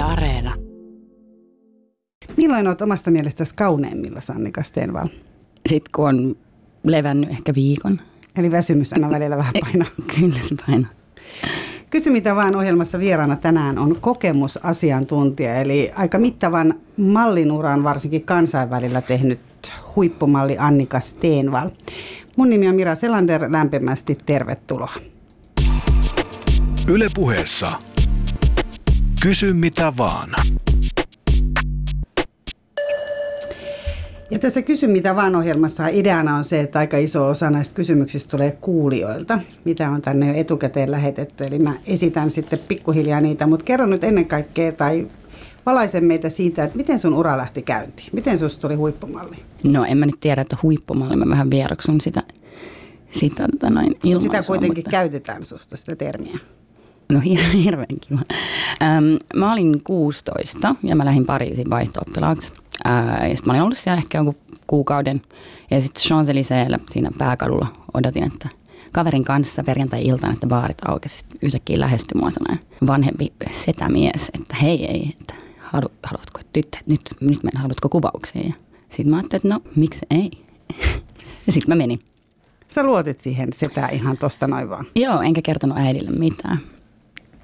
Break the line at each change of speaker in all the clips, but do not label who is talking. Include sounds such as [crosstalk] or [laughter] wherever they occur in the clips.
Yle Areena.
Milloin olet omasta mielestäsi kauneimmilla, Sannika Stenval?
Sitten kun on levännyt ehkä viikon.
Eli väsymys aina välillä vähän painaa. [laughs]
Kyllä se painaa.
Kysy mitä vaan ohjelmassa vieraana tänään on kokemusasiantuntija, eli aika mittavan mallinuran varsinkin kansainvälillä tehnyt huippumalli Annika Steenval. Mun nimi on Mira Selander, lämpimästi tervetuloa.
Ylepuheessa Kysy mitä vaan.
Ja tässä Kysy mitä vaan ohjelmassa ideana on se, että aika iso osa näistä kysymyksistä tulee kuulijoilta, mitä on tänne jo etukäteen lähetetty. Eli mä esitän sitten pikkuhiljaa niitä, mutta kerron nyt ennen kaikkea tai valaisen meitä siitä, että miten sun ura lähti käyntiin. Miten susta tuli huippumalli?
No en mä nyt tiedä, että huippumalli, mä vähän vieroksun sitä, sitä tota noin ilmaisua,
Sitä kuitenkin
mutta...
käytetään susta sitä termiä.
No [laughs] hir- hirveän kiva. Ähm, mä olin 16 ja mä lähdin Pariisiin vaihto-oppilaaksi. Äh, ja sit mä olin ollut siellä ehkä jonkun kuukauden. Ja sitten Champs-Élysées'llä siinä pääkadulla odotin, että kaverin kanssa perjantai-iltana, että baarit aukesi. Sitten yhtäkkiä lähestyi mua sellainen vanhempi setämies, että hei ei, että halu, haluatko tyttö, nyt, nyt mennä, haluatko kuvauksia? Ja sitten mä ajattelin, että no miksi ei? [laughs] ja sitten mä menin.
Sä luotit siihen sitä ihan tosta noin vaan.
Joo, enkä kertonut äidille mitään.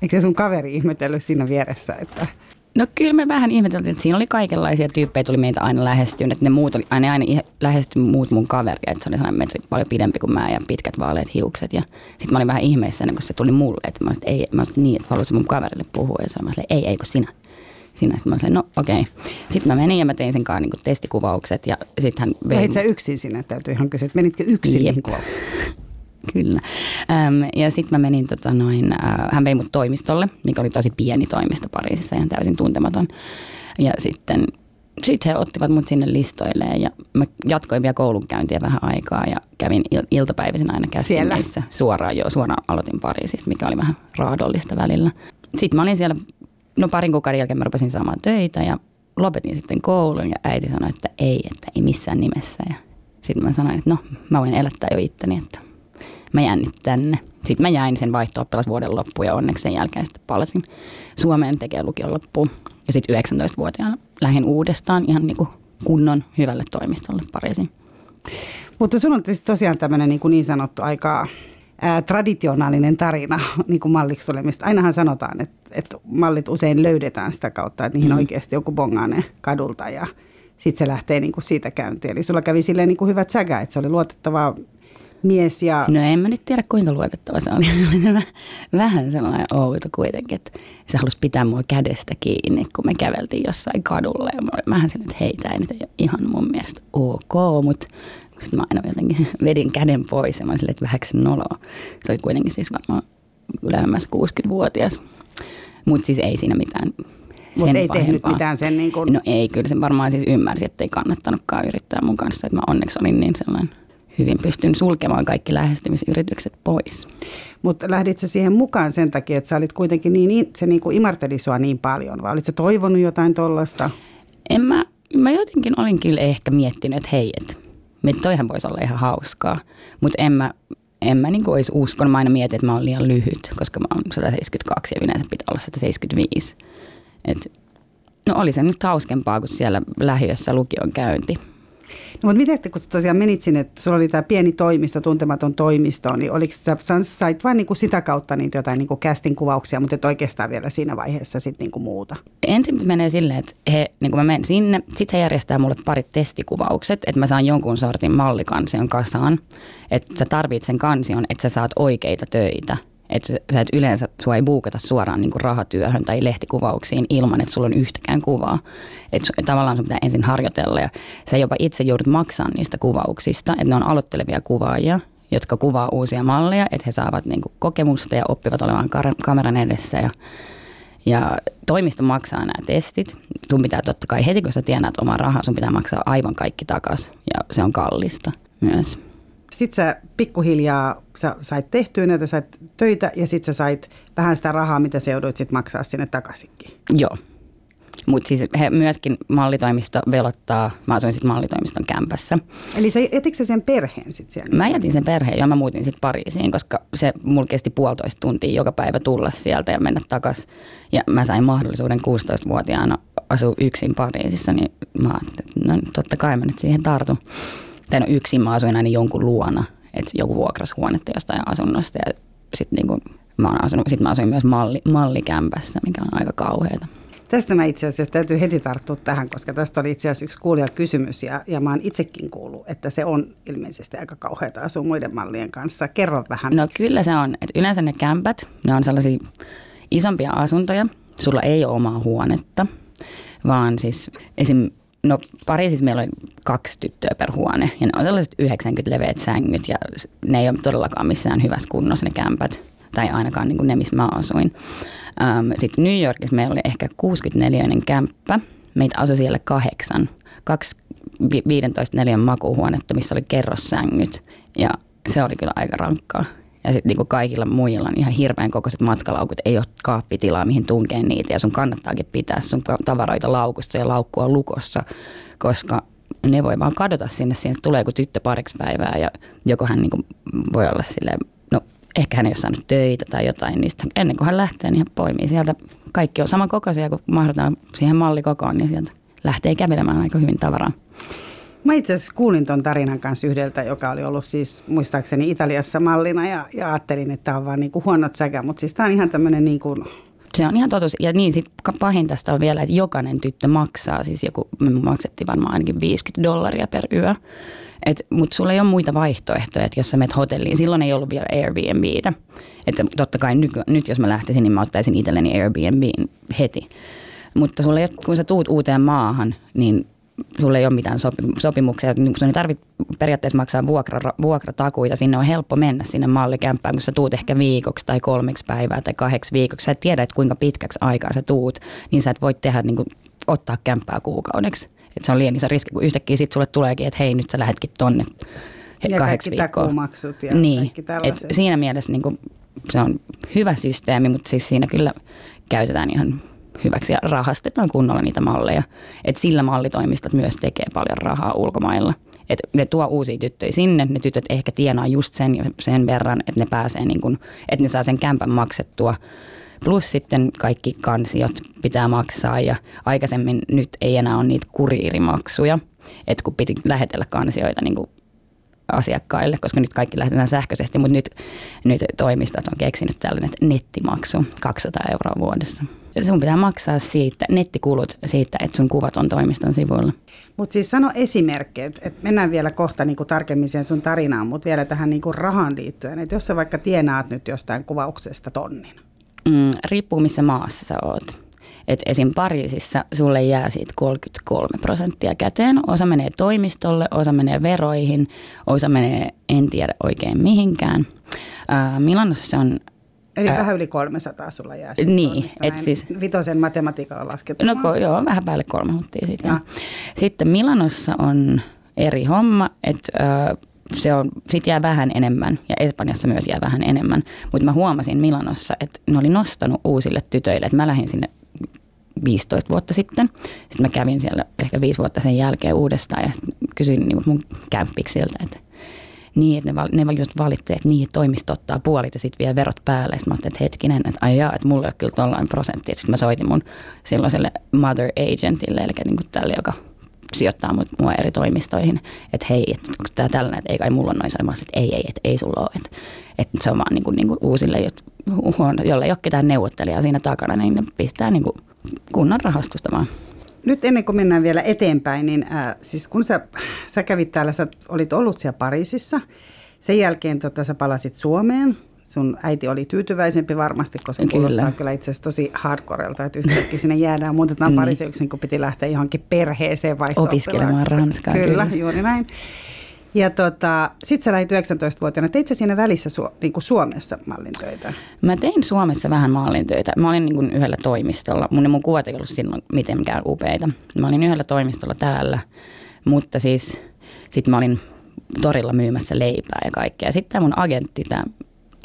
Eikö se sun kaveri ihmetellyt siinä vieressä, että
No kyllä me vähän ihmeteltiin, että siinä oli kaikenlaisia tyyppejä, tuli meitä aina lähestyyn, että ne muut oli aina, aina lähesty muut mun kaveria, että se oli sellainen metri paljon pidempi kuin mä ja pitkät vaaleat hiukset. Ja sitten mä olin vähän ihmeessä kuin se tuli mulle, että mä olin, että ei, mä olin, niin, että haluaisin mun kaverille puhua. Ja se oli, ei, ei, kun sinä. Sinä. Sitten mä olin, no okei. Okay. Sitten mä menin ja mä tein sen kanssa niin testikuvaukset ja sitten hän vei
Lähit sä yksin sinne, täytyy ihan kysyä, että menitkö yksin
Jep.
kuvauksiin?
Kyllä. Äm, ja sitten mä menin, tota noin, äh, hän vei mut toimistolle, mikä oli tosi pieni toimisto Pariisissa, ihan täysin tuntematon. Ja sitten sit he ottivat mut sinne listoilleen ja mä jatkoin vielä koulunkäyntiä vähän aikaa ja kävin il- iltapäivisin aina kästineissä. Suoraan jo, suoraan aloitin Pariisista, mikä oli vähän raadollista välillä. Sitten mä olin siellä, no parin kuukauden jälkeen mä rupesin saamaan töitä ja lopetin sitten koulun ja äiti sanoi, että ei, että ei missään nimessä. Ja sitten mä sanoin, että no mä voin elättää jo itteni, että mä jään nyt tänne. Sitten mä jäin sen vaihto vuoden loppuun ja onneksi sen jälkeen sitten palasin Suomeen tekemään lukion loppuun. Ja sitten 19-vuotiaana lähdin uudestaan ihan niin kuin kunnon hyvälle toimistolle Pariisiin.
Mutta sun on siis tosiaan tämmöinen niin, niin sanottu aika ää, traditionaalinen tarina [laughs] niin kuin malliksi tulemista. Ainahan sanotaan, että, että mallit usein löydetään sitä kautta, että niihin mm. oikeasti joku bongaa ne kadulta ja sitten se lähtee niin kuin siitä käyntiin. Eli sulla kävi silleen niin kuin hyvä tsägä, että se oli luotettava mies ja
No en mä nyt tiedä kuinka luotettava se oli. [laughs] Väh- Vähän sellainen outo kuitenkin, että se halusi pitää mua kädestä kiinni, kun me käveltiin jossain kadulla. Ja mä olin vähän silleen, että hei, tämä ei nyt ei ole ihan mun mielestä ok, mutta sitten mä aina jotenkin [laughs] vedin käden pois ja mä olin silleen, että vähäksi noloa. Se oli kuitenkin siis varmaan ylemmäs 60-vuotias. Mutta siis ei siinä mitään
Mutta
sen
ei tehnyt
pahempaa.
mitään sen niin kuin,
No ei, kyllä se varmaan siis ymmärsi, että ei kannattanutkaan yrittää mun kanssa. Että mä onneksi olin niin sellainen hyvin pystyn sulkemaan kaikki lähestymisyritykset pois.
mutta lähdit sä siihen mukaan sen takia, että sä olit kuitenkin niin, niin se niin kuin imarteli sua niin paljon, vai olit sä toivonut jotain tollasta?
En mä, mä jotenkin olin kyllä ehkä miettinyt, että hei, että toihan voisi olla ihan hauskaa. Mutta en mä, en mä niinku olisi uskonut. Mä aina mietin, että mä oon liian lyhyt, koska mä oon 172 ja yleensä pitää olla 175. Et, no oli se nyt hauskempaa kuin siellä lähiössä lukion käynti.
No, mutta miten sitten, kun sä tosiaan menit sinne, että sulla oli tämä pieni toimisto, tuntematon toimisto, niin oliko sä, sä sait vain niin kuin sitä kautta niitä jotain niin kuin casting kuvauksia, mutta et oikeastaan vielä siinä vaiheessa sitten niin kuin muuta?
Ensin menee silleen, että he, niin kun mä menen sinne, sitten he järjestää mulle parit testikuvaukset, että mä saan jonkun sortin mallikansion kasaan. Että sä tarvit sen kansion, että sä saat oikeita töitä. Että sä- et yleensä, sua ei buukata suoraan niin rahatyöhön tai lehtikuvauksiin ilman, että sulla on yhtäkään kuvaa. Että tavallaan sun pitää ensin harjoitella ja sä jopa itse joudut maksamaan niistä kuvauksista. Että ne on aloittelevia kuvaajia, jotka kuvaa uusia malleja, että he saavat niin kokemusta ja oppivat olemaan kameran edessä ja ja toimisto maksaa nämä testit. Sun pitää totta kai heti, kun sä tienaat omaa rahaa, sun pitää maksaa aivan kaikki takaisin. Ja se on kallista myös.
Sitten sä pikkuhiljaa sä sait tehtyä näitä, sait töitä ja sitten sä sait vähän sitä rahaa, mitä sä jouduit sitten maksaa sinne takaisinkin.
Joo. Mutta siis he myöskin mallitoimisto velottaa, mä asuin sitten mallitoimiston kämpässä.
Eli se, jätitkö sen perheen sitten siellä?
Mä jätin sen perheen ja mä muutin sitten Pariisiin, koska se mulla kesti puolitoista tuntia joka päivä tulla sieltä ja mennä takas. Ja mä sain mahdollisuuden 16-vuotiaana asua yksin Pariisissa, niin mä ajattelin, että no totta kai mä nyt siihen tartun. Tai no yksin mä asuin aina jonkun luona, että joku vuokras huonetta jostain asunnosta ja sitten niinku, mä, asunut, sit mä asuin myös malli, mallikämpässä, mikä on aika kauheata.
Tästä mä itse asiassa täytyy heti tarttua tähän, koska tästä oli itse asiassa yksi kuulija kysymys ja, ja mä oon itsekin kuullut, että se on ilmeisesti aika kauheata asua muiden mallien kanssa. Kerro vähän.
No miksi. kyllä se on. Et yleensä ne kämpät, ne on sellaisia isompia asuntoja. Sulla ei ole omaa huonetta, vaan siis esim. No Pariisissa meillä oli kaksi tyttöä per huone ja ne on sellaiset 90 leveät sängyt ja ne ei ole todellakaan missään hyvässä kunnossa ne kämpät tai ainakaan niin kuin ne, missä mä asuin. Ähm, Sitten New Yorkissa meillä oli ehkä 64 kämppä. Meitä asui siellä kahdeksan. Kaksi 15 neljän makuuhuonetta, missä oli kerrossängyt. Ja se oli kyllä aika rankkaa. Ja sitten niin kaikilla muilla on ihan hirveän kokoiset matkalaukut, ei ole kaappitilaa, mihin tunkeen niitä. Ja sun kannattaakin pitää sun tavaroita laukussa ja laukkua lukossa, koska ne voi vaan kadota sinne, sinne tulee joku tyttö pariksi päivää ja joko hän niin voi olla silleen ehkä hän ei ole saanut töitä tai jotain, niin ennen kuin hän lähtee, niin hän poimii sieltä. Kaikki on samankokoisia, kun mahdotaan siihen mallikokoon, niin sieltä lähtee kävelemään aika hyvin tavaraa.
Mä itse asiassa kuulin ton tarinan kanssa yhdeltä, joka oli ollut siis muistaakseni Italiassa mallina ja, ja ajattelin, että tämä on vaan niinku huonot säkä, mutta siis tämä on ihan tämmöinen kuin
se on ihan totuus. Ja niin, sit pahin tästä on vielä, että jokainen tyttö maksaa, siis joku, me maksettiin varmaan ainakin 50 dollaria per yö. Mutta sulla ei ole muita vaihtoehtoja, että jos sä menet hotelliin, silloin ei ollut vielä Airbnbitä. Että totta kai nyt, nyt jos mä lähtisin, niin mä ottaisin itselleni Airbnbin heti. Mutta sulla ei, kun sä tuut uuteen maahan, niin sulla ei ole mitään sopimuksia. Sun ei tarvitse periaatteessa maksaa vuokra, vuokratakuita. Sinne on helppo mennä sinne mallikämppään, kun sä tuut ehkä viikoksi tai kolmeksi päivää tai kahdeksi viikoksi. Sä et tiedä, että kuinka pitkäksi aikaa sä tuut, niin sä et voi tehdä, niin kuin, ottaa kämppää kuukaudeksi. Että se on liian iso riski, kun yhtäkkiä sitten sulle tuleekin, että hei nyt sä lähdetkin tonne
ja
kahdeksi
viikkoa. ja
niin, et siinä mielessä niin kuin, se on hyvä systeemi, mutta siis siinä kyllä käytetään ihan hyväksi ja rahastetaan kunnolla niitä malleja. Et sillä mallitoimistot myös tekee paljon rahaa ulkomailla. Et ne tuo uusia tyttöjä sinne, ne tytöt ehkä tienaa just sen, sen verran, että ne pääsee, niin kun, että ne saa sen kämpän maksettua Plus sitten kaikki kansiot pitää maksaa ja aikaisemmin nyt ei enää ole niitä kuriirimaksuja, että kun piti lähetellä kansioita niin asiakkaille, koska nyt kaikki lähetetään sähköisesti, mutta nyt, nyt toimistot on keksinyt tällainen nettimaksu 200 euroa vuodessa. Ja sun pitää maksaa siitä, nettikulut siitä, että sun kuvat on toimiston sivuilla.
Mutta siis sano esimerkkejä, että mennään vielä kohta niinku tarkemmin sen sun tarinaan, mutta vielä tähän niinku rahaan liittyen. Että jos sä vaikka tienaat nyt jostain kuvauksesta tonnin,
mm, riippuu missä maassa sä oot. Et esim. Pariisissa sulle jää siitä 33 prosenttia käteen. Osa menee toimistolle, osa menee veroihin, osa menee en tiedä oikein mihinkään. Äh, Milanossa on
Eli äh, vähän yli 300 sulla jää
Niin, että siis...
Vitosen matematiikalla laskettu.
No ko, joo, vähän päälle kolme hunttia siitä. Sitten Milanossa on eri homma, että äh, se on, sit jää vähän enemmän ja Espanjassa myös jää vähän enemmän. Mutta mä huomasin Milanossa, että ne oli nostanut uusille tytöille, että mä lähdin sinne 15 vuotta sitten. Sitten mä kävin siellä ehkä viisi vuotta sen jälkeen uudestaan ja kysyin niin mun kämppiksiltä, että niin, että ne, ne just valitti, että niin, toimisto ottaa puolit ja sitten vie verot päälle. Sitten mä ajattelin, että hetkinen, että ai jaa, että mulla ei ole kyllä tollainen prosentti. Sitten mä soitin mun silloiselle mother agentille, eli niin kuin tälle, joka sijoittaa mua eri toimistoihin, että hei, että onko tämä tällainen, että ei kai mulla on noin sanoa, että ei, ei, että ei sulla ole, että, että se on vaan niin kuin, niin kuin uusille, jolle ei ole ketään neuvottelijaa siinä takana, niin ne pistää niin kuin kunnon rahastusta vaan.
Nyt ennen kuin mennään vielä eteenpäin, niin äh, siis kun sä, sä kävit täällä, sä olit ollut siellä Pariisissa, sen jälkeen tota, sä palasit Suomeen, sun äiti oli tyytyväisempi varmasti, koska kyllä. kuulostaa kyllä itse asiassa tosi hardcorelta, että yhtäkkiä sinne jäädään, muutetaan mm. parissa yksin, kun piti lähteä johonkin perheeseen vaihtoon.
Opiskelemaan ranskaa.
Kyllä, kyllä, juuri näin. Ja tota, sit sä lähdit 19-vuotiaana. Teit sä siinä välissä su, niin kuin Suomessa mallintöitä?
Mä tein Suomessa vähän mallintöitä. Mä olin niin kuin yhdellä toimistolla. Mun, mun kuvat ei ollut silloin mitenkään upeita. Mä olin yhdellä toimistolla täällä, mutta siis sitten mä olin torilla myymässä leipää ja kaikkea. Sitten mun agentti, tämä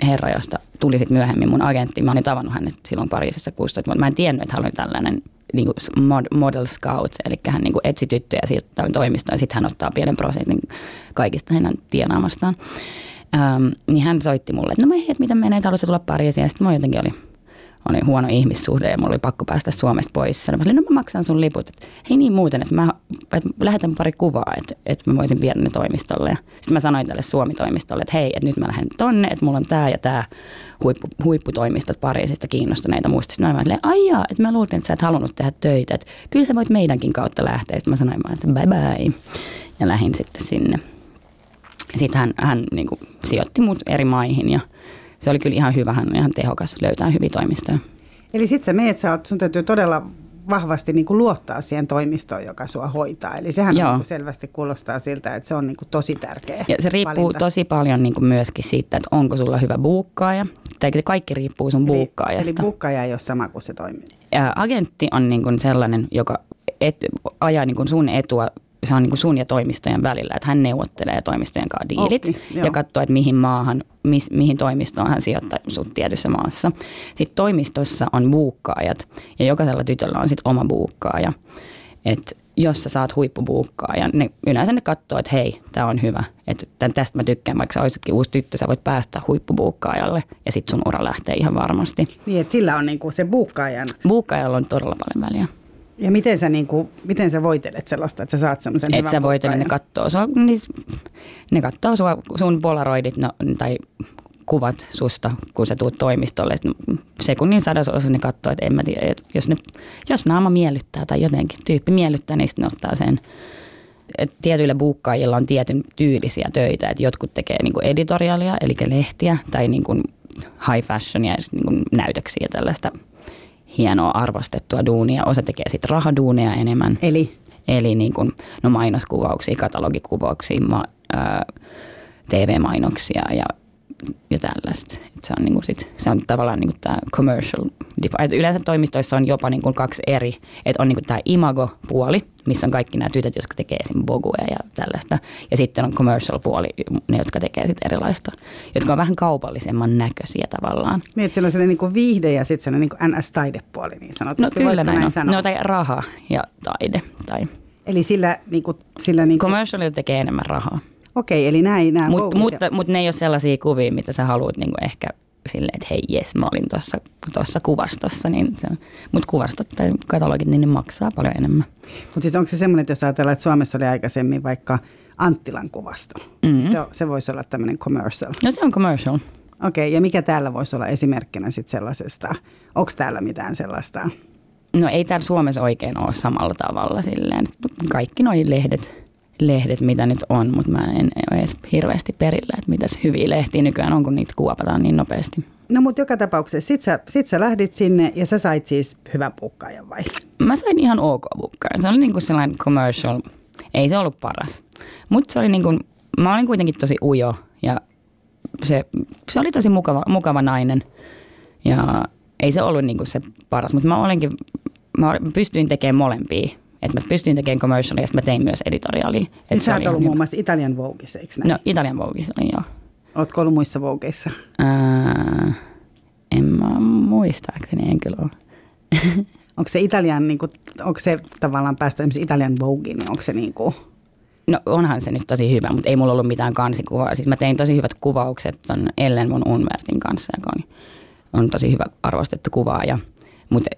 herra, josta tuli sitten myöhemmin mun agentti. Mä olin tavannut hänet silloin Pariisissa 16 vuotta. Mä en tiennyt, että hän oli tällainen niin kuin model scout, eli hän niin kuin etsi tyttöjä sijoittaa toimistoon ja sitten hän ottaa pienen prosentin kaikista hänen tienaamastaan. Ähm, niin hän soitti mulle, että no hei, että miten menee, että tulla Pariisiin. Ja sitten mä jotenkin oli oli huono ihmissuhde ja mulla oli pakko päästä Suomesta pois. Sanoin, että no mä maksan sun liput. Että, hei niin muuten, että mä että lähetän pari kuvaa, että, että mä voisin viedä ne toimistolle. Sitten mä sanoin tälle Suomi-toimistolle, että hei, että nyt mä lähden tonne, että mulla on tää ja tää huippu, huipputoimistot Pariisista kiinnostuneita muista. Sitten mä olin, aijaa, että mä luulin, että sä et halunnut tehdä töitä. Että kyllä sä voit meidänkin kautta lähteä. Sitten mä sanoin, että bye bye. Ja lähdin sitten sinne. Sitten hän, hän niin kuin, sijoitti mut eri maihin ja se oli kyllä ihan hyvä, hän on ihan tehokas, löytää hyviä toimistoja.
Eli sitten sä meet, sä oot, sun täytyy todella vahvasti niin kuin luottaa siihen toimistoon, joka sua hoitaa. Eli sehän Joo. niin selvästi kuulostaa siltä, että se on niin kuin tosi tärkeä
Ja se riippuu valinta. tosi paljon niin kuin myöskin siitä, että onko sulla hyvä buukkaaja. Tai kaikki riippuu sun buukkaajasta.
Eli buukkaaja ei ole sama kuin se toimii.
Ja agentti on niin kuin sellainen, joka et, ajaa niin kuin sun etua se on niin kuin sun ja toimistojen välillä, että hän neuvottelee toimistojen kanssa diilit okay, ja katsoo, että mihin maahan, mis, mihin toimistoon hän sijoittaa sut tietyssä maassa. Sitten toimistossa on buukkaajat ja jokaisella tytöllä on sitten oma buukkaaja. Että jos sä saat huippubuukkaajan, ne, yleensä ne katsoo, että hei, tämä on hyvä. Että tästä mä tykkään, vaikka sä olisitkin uusi tyttö, sä voit päästä huippubuukkaajalle ja sitten sun ura lähtee ihan varmasti.
Niin, että sillä on niinku se buukkaajan.
Buukkaajalla on todella paljon väliä.
Ja miten sä, niin kuin, miten sä voitelet sellaista, että sä saat semmoisen
Et sä voitele, ne katsoo, sua, niin, ne katsoo sua, sun polaroidit no, tai kuvat susta, kun sä tuut toimistolle. Sekunnin sadasosa ne katsoo, että en mä tiedä, että jos, ne, jos naama miellyttää tai jotenkin tyyppi miellyttää, niin sitten ne ottaa sen. Et tietyillä buukkaajilla on tietyn tyylisiä töitä, että jotkut tekee niinku editorialia, eli lehtiä, tai niinku high fashionia ja niinku näytöksiä tällaista – hienoa arvostettua duunia. Osa tekee sitten rahaduunia enemmän.
Eli?
Eli niin kuin, no mainoskuvauksia, katalogikuvauksia, ma, ää, TV-mainoksia ja ja tällaista. Et se, on niinku sit, se on tavallaan niinku tämä commercial. Et yleensä toimistoissa on jopa niinku kaksi eri. Että on niinku tämä imago-puoli, missä on kaikki nämä tytöt, jotka tekee esim. boguja ja tällaista. Ja sitten on commercial-puoli, ne, jotka tekee sitten erilaista, jotka on vähän kaupallisemman näköisiä tavallaan.
Niin, että siellä on sellainen niinku viihde ja sitten sellainen niinku NS-taidepuoli niin sanotusti.
No kyllä näin, näin Sanoa? No tai raha ja taide. Tai.
Eli sillä, niinku, sillä niinku...
Commercial tekee enemmän rahaa.
Okei, eli näin nämä
Mut, mutta, mutta ne ei ole sellaisia kuvia, mitä sä haluat niin ehkä silleen, että hei jes, mä olin tuossa kuvastossa. Niin mutta kuvastot tai katalogit, niin ne maksaa paljon enemmän.
Mutta siis onko se semmoinen, että jos ajatellaan, että Suomessa oli aikaisemmin vaikka Anttilan kuvasto, mm-hmm. se, se voisi olla tämmöinen commercial?
No se on commercial.
Okei, okay, ja mikä täällä voisi olla esimerkkinä sitten sellaisesta? Onko täällä mitään sellaista?
No ei täällä Suomessa oikein ole samalla tavalla silleen. Kaikki noin lehdet lehdet, mitä nyt on, mutta mä en ole edes hirveästi perillä, että mitäs hyviä lehtiä nykyään on, kun niitä kuopataan niin nopeasti.
No mutta joka tapauksessa, sit sä, sit sä lähdit sinne ja sä sait siis hyvän pukkaajan vai?
Mä sain ihan ok pukkaajan. Se oli niinku sellainen commercial, ei se ollut paras. Mutta se oli niinku, mä olin kuitenkin tosi ujo ja se, se oli tosi mukava, mukava nainen. Ja ei se ollut niinku se paras, mutta mä olinkin, mä pystyin tekemään molempia että mä pystyin tekemään commercialia ja mä tein myös editoriaalia.
Niin sä oot ollut muun muassa Italian Vogueissa, eikö näin?
No Italian Vogueissa olin joo.
Ootko ollut muissa Vogueissa?
Ää, en mä muistaakseni, en kyllä ole. [laughs]
onko se Italian, niin kuin, onko se tavallaan päästä Italian Vogueen, niin onko se niin kuin...
No onhan se nyt tosi hyvä, mutta ei mulla ollut mitään kansikuvaa. Siis mä tein tosi hyvät kuvaukset ton Ellen mun Unmertin kanssa, joka on, on tosi hyvä arvostettu kuvaaja. Mutta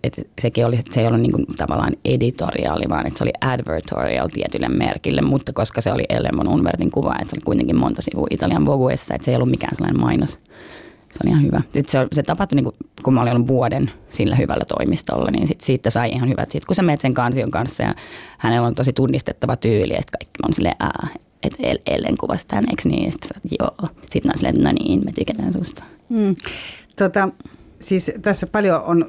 sekin oli, että se ei ollut niinku tavallaan editoriaali, vaan että se oli advertorial tietylle merkille, mutta koska se oli Ellemon Unvertin kuva, että se oli kuitenkin monta sivua Italian Voguessa, että se ei ollut mikään sellainen mainos. Se oli ihan hyvä. Se, se tapahtui, niin kun mä olin ollut vuoden sillä hyvällä toimistolla, niin sit siitä sai ihan hyvät. Sitten kun sä menet sen kansion kanssa ja hänellä on tosi tunnistettava tyyli, sitten kaikki on silleen, ää, että Ellen kuvasi tämän, eikö niin? Sitten sä, joo. Sitten on silleen, no niin, me tykätään susta.
Mm. Tota, siis tässä paljon, on,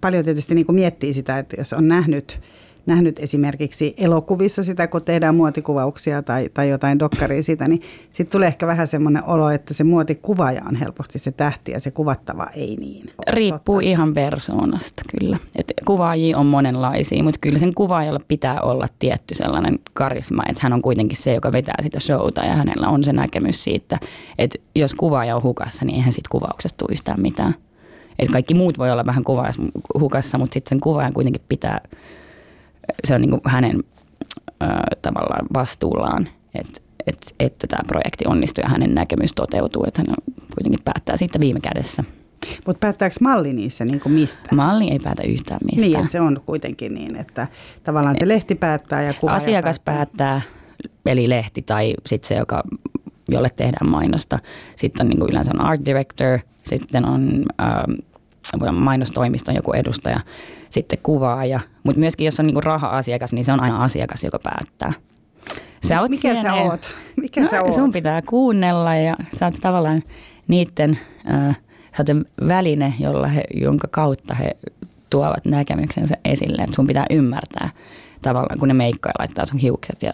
paljon tietysti niin kuin miettii sitä, että jos on nähnyt, nähnyt esimerkiksi elokuvissa sitä, kun tehdään muotikuvauksia tai, tai jotain dokkaria siitä, niin sitten tulee ehkä vähän semmoinen olo, että se muotikuvaaja on helposti se tähti ja se kuvattava ei niin.
Riippuu Totta. ihan persoonasta kyllä. Et kuvaajia on monenlaisia, mutta kyllä sen kuvaajalla pitää olla tietty sellainen karisma, että hän on kuitenkin se, joka vetää sitä showta ja hänellä on se näkemys siitä, että jos kuvaaja on hukassa, niin eihän siitä kuvauksesta tule yhtään mitään. Että kaikki muut voi olla vähän kuva hukassa, mutta sitten sen kuvaajan kuitenkin pitää, se on niin kuin hänen ö, tavallaan vastuullaan, että että, että tämä projekti onnistuu ja hänen näkemys toteutuu, että hän kuitenkin päättää siitä viime kädessä.
Mutta päättääkö malli niissä niin kuin mistä?
Malli ei päätä yhtään mistään.
Niin, että se on kuitenkin niin, että tavallaan se lehti päättää ja kuvaaja
Asiakas päättää. päättää, eli lehti tai sitten se, joka, jolle tehdään mainosta. Sitten on niin kuin yleensä on art director, sitten on ähm, mainostoimiston joku edustaja, sitten kuvaaja. Mutta myöskin jos on niin kuin raha-asiakas, niin se on aina asiakas, joka päättää.
Sä oot Mikä sä oot? Mikä
no,
sä oot?
Sun pitää kuunnella ja sä oot tavallaan niiden, äh, sä oot väline, jolla he, jonka kautta he tuovat näkemyksensä esille. Et sun pitää ymmärtää tavallaan, kun ne meikkaa ja laittaa sun hiukset ja,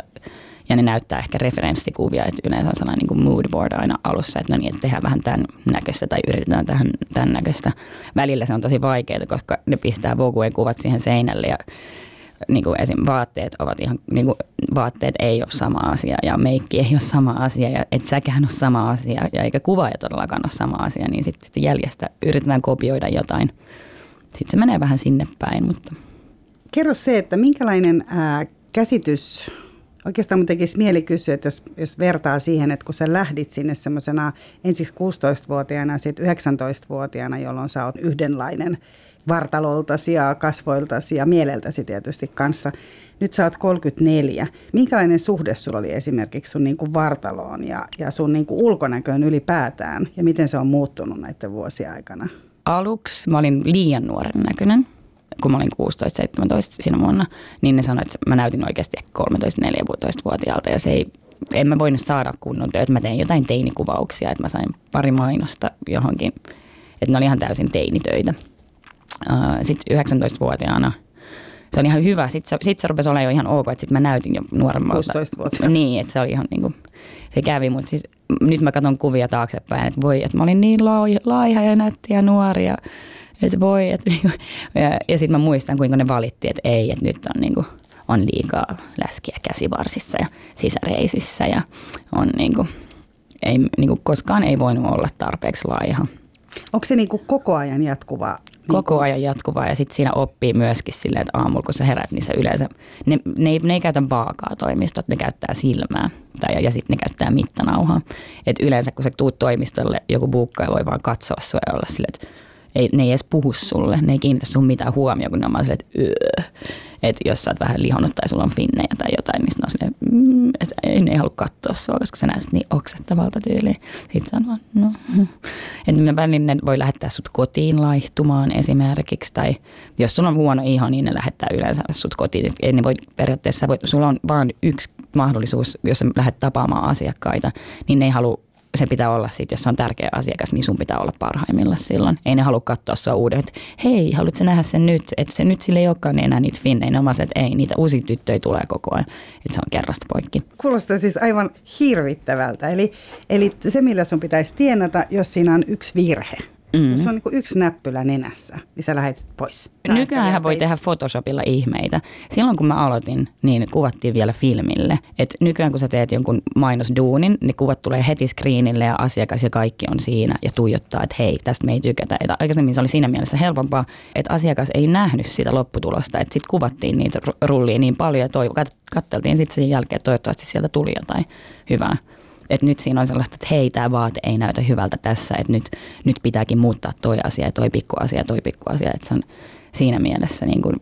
ja ne näyttää ehkä referenssikuvia, että yleensä on sellainen niin mood board aina alussa, että no niin, että tehdään vähän tämän näköistä tai yritetään tähän tämän näköistä. Välillä se on tosi vaikeaa, koska ne pistää Voguen kuvat siihen seinälle ja niin kuin esim. vaatteet ovat ihan, niin kuin vaatteet ei ole sama asia ja meikki ei ole sama asia ja et säkään ole sama asia ja eikä kuvaaja todellakaan ole sama asia, niin sitten sit jäljestä yritetään kopioida jotain. Sitten se menee vähän sinne päin, mutta...
Kerro se, että minkälainen ää, käsitys, oikeastaan mun tekisi mieli kysyä, että jos, jos vertaa siihen, että kun sä lähdit sinne semmoisena ensiksi 16-vuotiaana ja sitten 19-vuotiaana, jolloin sä oot yhdenlainen – vartaloltasi ja kasvoiltasi ja mieleltäsi tietysti kanssa. Nyt sä oot 34. Minkälainen suhde sulla oli esimerkiksi sun niin kuin vartaloon ja, ja sun niin kuin ulkonäköön ylipäätään? Ja miten se on muuttunut näiden vuosien aikana?
Aluksi mä olin liian nuoren näköinen kun mä olin 16-17 siinä vuonna, niin ne sanoivat, että mä näytin oikeasti 13-14-vuotiaalta ja se ei, en mä voinut saada kunnon työtä. Mä tein jotain teinikuvauksia, että mä sain pari mainosta johonkin, että ne oli ihan täysin teinitöitä. Sitten 19-vuotiaana se oli ihan hyvä. Sitten se, sit se rupesi olemaan jo ihan ok, että sitten mä näytin jo nuoremmalta.
16 vuotta.
Niin, että se oli ihan niin kuin, se kävi, mutta siis nyt mä katson kuvia taaksepäin, että voi, että mä olin niin laiha ja nätti ja nuori ja että voi, että [laughs] niinku, ja, ja sitten mä muistan, kuinka ne valitti, että ei, että nyt on niin kuin, on liikaa läskiä käsivarsissa ja sisäreisissä ja on niin kuin, ei, niin kuin koskaan ei voinut olla tarpeeksi laiha.
Onko se niin kuin koko ajan jatkuva
koko niin ajan jatkuvaa ja sitten siinä oppii myöskin silleen, että aamulla kun sä herät, niin se yleensä, ne, ne, ei, ne ei käytä vaakaa toimistot, ne käyttää silmää tai, ja sitten ne käyttää mittanauhaa. Et yleensä kun sä tuut toimistolle, joku buukkaaja voi vaan katsoa sua ja olla silleen, että ei, ne ei edes puhu sulle, ne ei kiinnitä sun mitään huomioon, kun ne on vaan silleen, että öö. Että jos sä oot vähän lihonnut tai sulla on finnejä tai jotain, niin on silleen, mm, että ei, ne halua katsoa sua, koska sä näytät niin oksettavalta tyyliin. Sitten vaan, no. Että me välin ne voi lähettää sut kotiin laihtumaan esimerkiksi. Tai jos sulla on huono iho, niin ne lähettää yleensä sut kotiin. Ei ne voi periaatteessa, voi, sulla on vain yksi mahdollisuus, jos sä lähdet tapaamaan asiakkaita, niin ne ei halua se pitää olla sitten, jos on tärkeä asiakas, niin sun pitää olla parhaimmilla silloin. Ei ne halua katsoa sua uuden, että hei, haluatko nähdä sen nyt? Että se nyt sille ei olekaan enää niitä finnejä. Ne on että ei, niitä uusia tyttöjä tulee koko ajan. Että se on kerrasta poikki.
Kuulostaa siis aivan hirvittävältä. Eli, eli se, millä sun pitäisi tienata, jos siinä on yksi virhe – Mm. Jos on niin yksi näppylä nenässä, niin sä lähdet pois.
Nykyään voi tehdä Photoshopilla ihmeitä. Silloin kun mä aloitin, niin kuvattiin vielä filmille. Et nykyään kun sä teet jonkun mainosduunin, niin kuvat tulee heti screenille ja asiakas ja kaikki on siinä ja tuijottaa, että hei, tästä me ei tykätä. Et aikaisemmin se oli siinä mielessä helpompaa, että asiakas ei nähnyt sitä lopputulosta. Että sitten kuvattiin niitä rullia niin paljon ja toiv- katteltiin sitten sen jälkeen, että toivottavasti sieltä tuli jotain hyvää että nyt siinä on sellaista, että hei, tämä vaate ei näytä hyvältä tässä, että nyt, nyt pitääkin muuttaa toi asia ja toi pikku asia toi pikku asia, että se on siinä mielessä niin kuin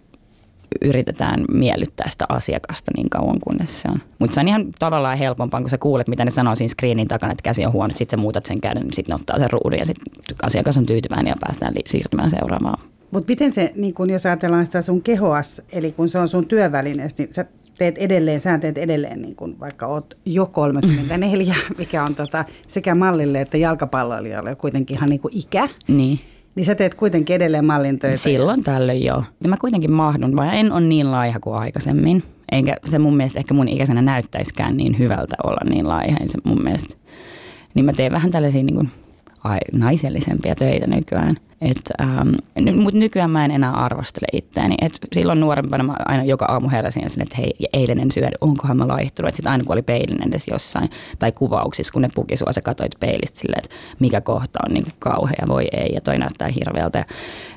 yritetään miellyttää sitä asiakasta niin kauan kunnes se on. Mutta se on ihan tavallaan helpompaa, kun sä kuulet, mitä ne sanoo siinä screenin takana, että käsi on huono, sitten sä muutat sen käden, sitten ottaa sen ruudun ja sitten asiakas on tyytyväinen ja päästään li- siirtymään seuraavaan.
Mutta miten se, niin kun jos ajatellaan sitä sun kehoas, eli kun se on sun työvälineessä, niin sä teet edelleen, sä teet edelleen, niin kun vaikka oot jo 34, [laughs] mikä on tota, sekä mallille että jalkapalloilijalle kuitenkin ihan niin kuin ikä.
Niin.
Niin sä teet kuitenkin edelleen mallin töitä.
Silloin tällöin joo. Ja mä kuitenkin mahdun, vaan en ole niin laiha kuin aikaisemmin. Eikä se mun mielestä ehkä mun ikäisenä näyttäisikään niin hyvältä olla niin laiha. Se mun mielestä. Niin mä teen vähän tällaisia niin kuin ai, naisellisempia töitä nykyään. Ähm, Mutta nykyään mä en enää arvostele itseäni. Et silloin nuorempana mä aina joka aamu heräsin ja että hei, eilen en syödä, onkohan mä laihtunut. Sitten aina kun oli peilin edes jossain tai kuvauksissa, kun ne puki sua, sä katsoit peilistä silleen, että mikä kohta on niin kauhea, voi ei. Ja toi näyttää hirveältä. Ja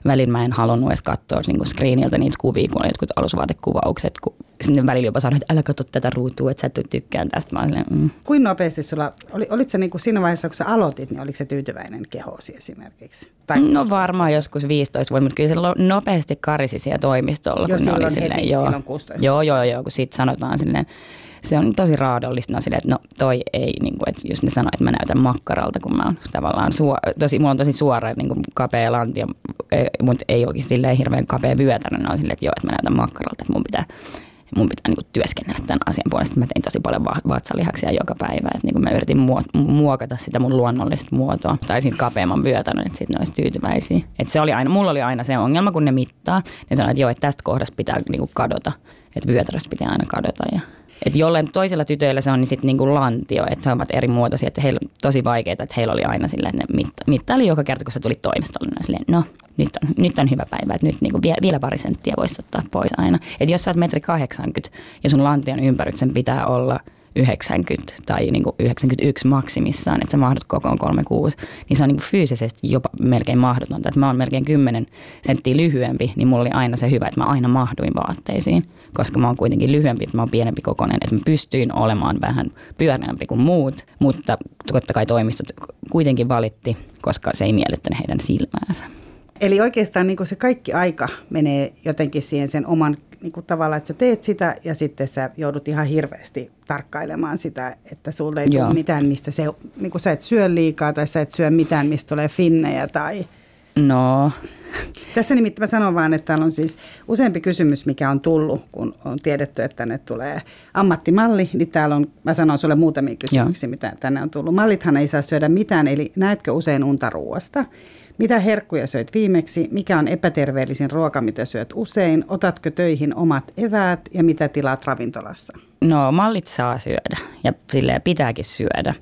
välillä mä en halunnut edes katsoa niin screeniltä niitä kuvia, kun oli jotkut alusvaatekuvaukset, kun sinne välillä jopa sanoin, että älä katso tätä ruutua, että sä et tykkään tästä. Mä silleen, mm.
Kuinka nopeasti sulla, oli, olit sä niin kuin siinä vaiheessa, kun sä aloitit, niin oliko se tyytyväinen kehosi esimerkiksi?
Tai no varmaan joskus 15 vuotta, mutta kyllä se nopeasti karisi siellä toimistolla.
Jo
kun
silloin
oli
heti,
silleen, joo,
silloin 16.
joo, joo, joo, kun siitä sanotaan silleen, se on tosi raadollista, no silleen, että no toi ei, niin kuin, että jos ne sanoo, että mä näytän makkaralta, kun mä oon tavallaan, suo, tosi, mulla on tosi suora niin kuin kapea lantio, mutta ei oikein silleen hirveän kapea vyötärö, ne on silleen, että joo, että mä näytän makkaralta, että mun pitää mun pitää niin työskennellä tämän asian puolesta. Mä tein tosi paljon vatsalihaksia joka päivä. Että niin mä yritin muokata sitä mun luonnollista muotoa. Tai siitä kapeamman vyötärön, että sitten ne olisi tyytyväisiä. Et se oli aina, mulla oli aina se ongelma, kun ne mittaa. Ne sanoivat, että joo, että tästä kohdasta pitää niin kadota. Että vyötäröstä pitää aina kadota. Ja et jollain toisella tytöillä se on niin sitten niinku lantio, että he ovat eri muotoisia, että heillä on tosi vaikeaa, että heillä oli aina silleen, että ne mitta, mittaili joka kerta, kun se tuli toimistolle, niin silleen, no nyt on, nyt on hyvä päivä, että nyt niinku vielä, vielä pari senttiä voisi ottaa pois aina. Että jos sä oot metri 80 ja sun lantion ympäryksen pitää olla – 90 tai niin kuin 91 maksimissaan, että sä mahdut kokoon 36, niin se on niin kuin fyysisesti jopa melkein mahdotonta. Että mä oon melkein 10 senttiä lyhyempi, niin mulla oli aina se hyvä, että mä aina mahduin vaatteisiin, koska mä oon kuitenkin lyhyempi, että mä oon pienempi kokoinen, että mä pystyin olemaan vähän pyöreämpi kuin muut, mutta totta kai toimistot kuitenkin valitti, koska se ei miellyttänyt heidän silmäänsä.
Eli oikeastaan niin se kaikki aika menee jotenkin siihen sen oman niin kuin tavallaan, että sä teet sitä ja sitten sä joudut ihan hirveästi tarkkailemaan sitä, että sulle ei tule mitään, mistä se, niin kuin sä et syö liikaa tai sä et syö mitään, mistä tulee finnejä tai...
No,
tässä nimittäin mä sanon vaan, että täällä on siis useampi kysymys, mikä on tullut, kun on tiedetty, että tänne tulee ammattimalli, niin täällä on, mä sanon sulle muutamia kysymyksiä, Joo. mitä tänne on tullut. Mallithan ei saa syödä mitään, eli näetkö usein unta ruoasta? Mitä herkkuja söit viimeksi? Mikä on epäterveellisin ruoka, mitä syöt usein? Otatko töihin omat eväät ja mitä tilaat ravintolassa?
No mallit saa syödä ja silleen pitääkin syödä.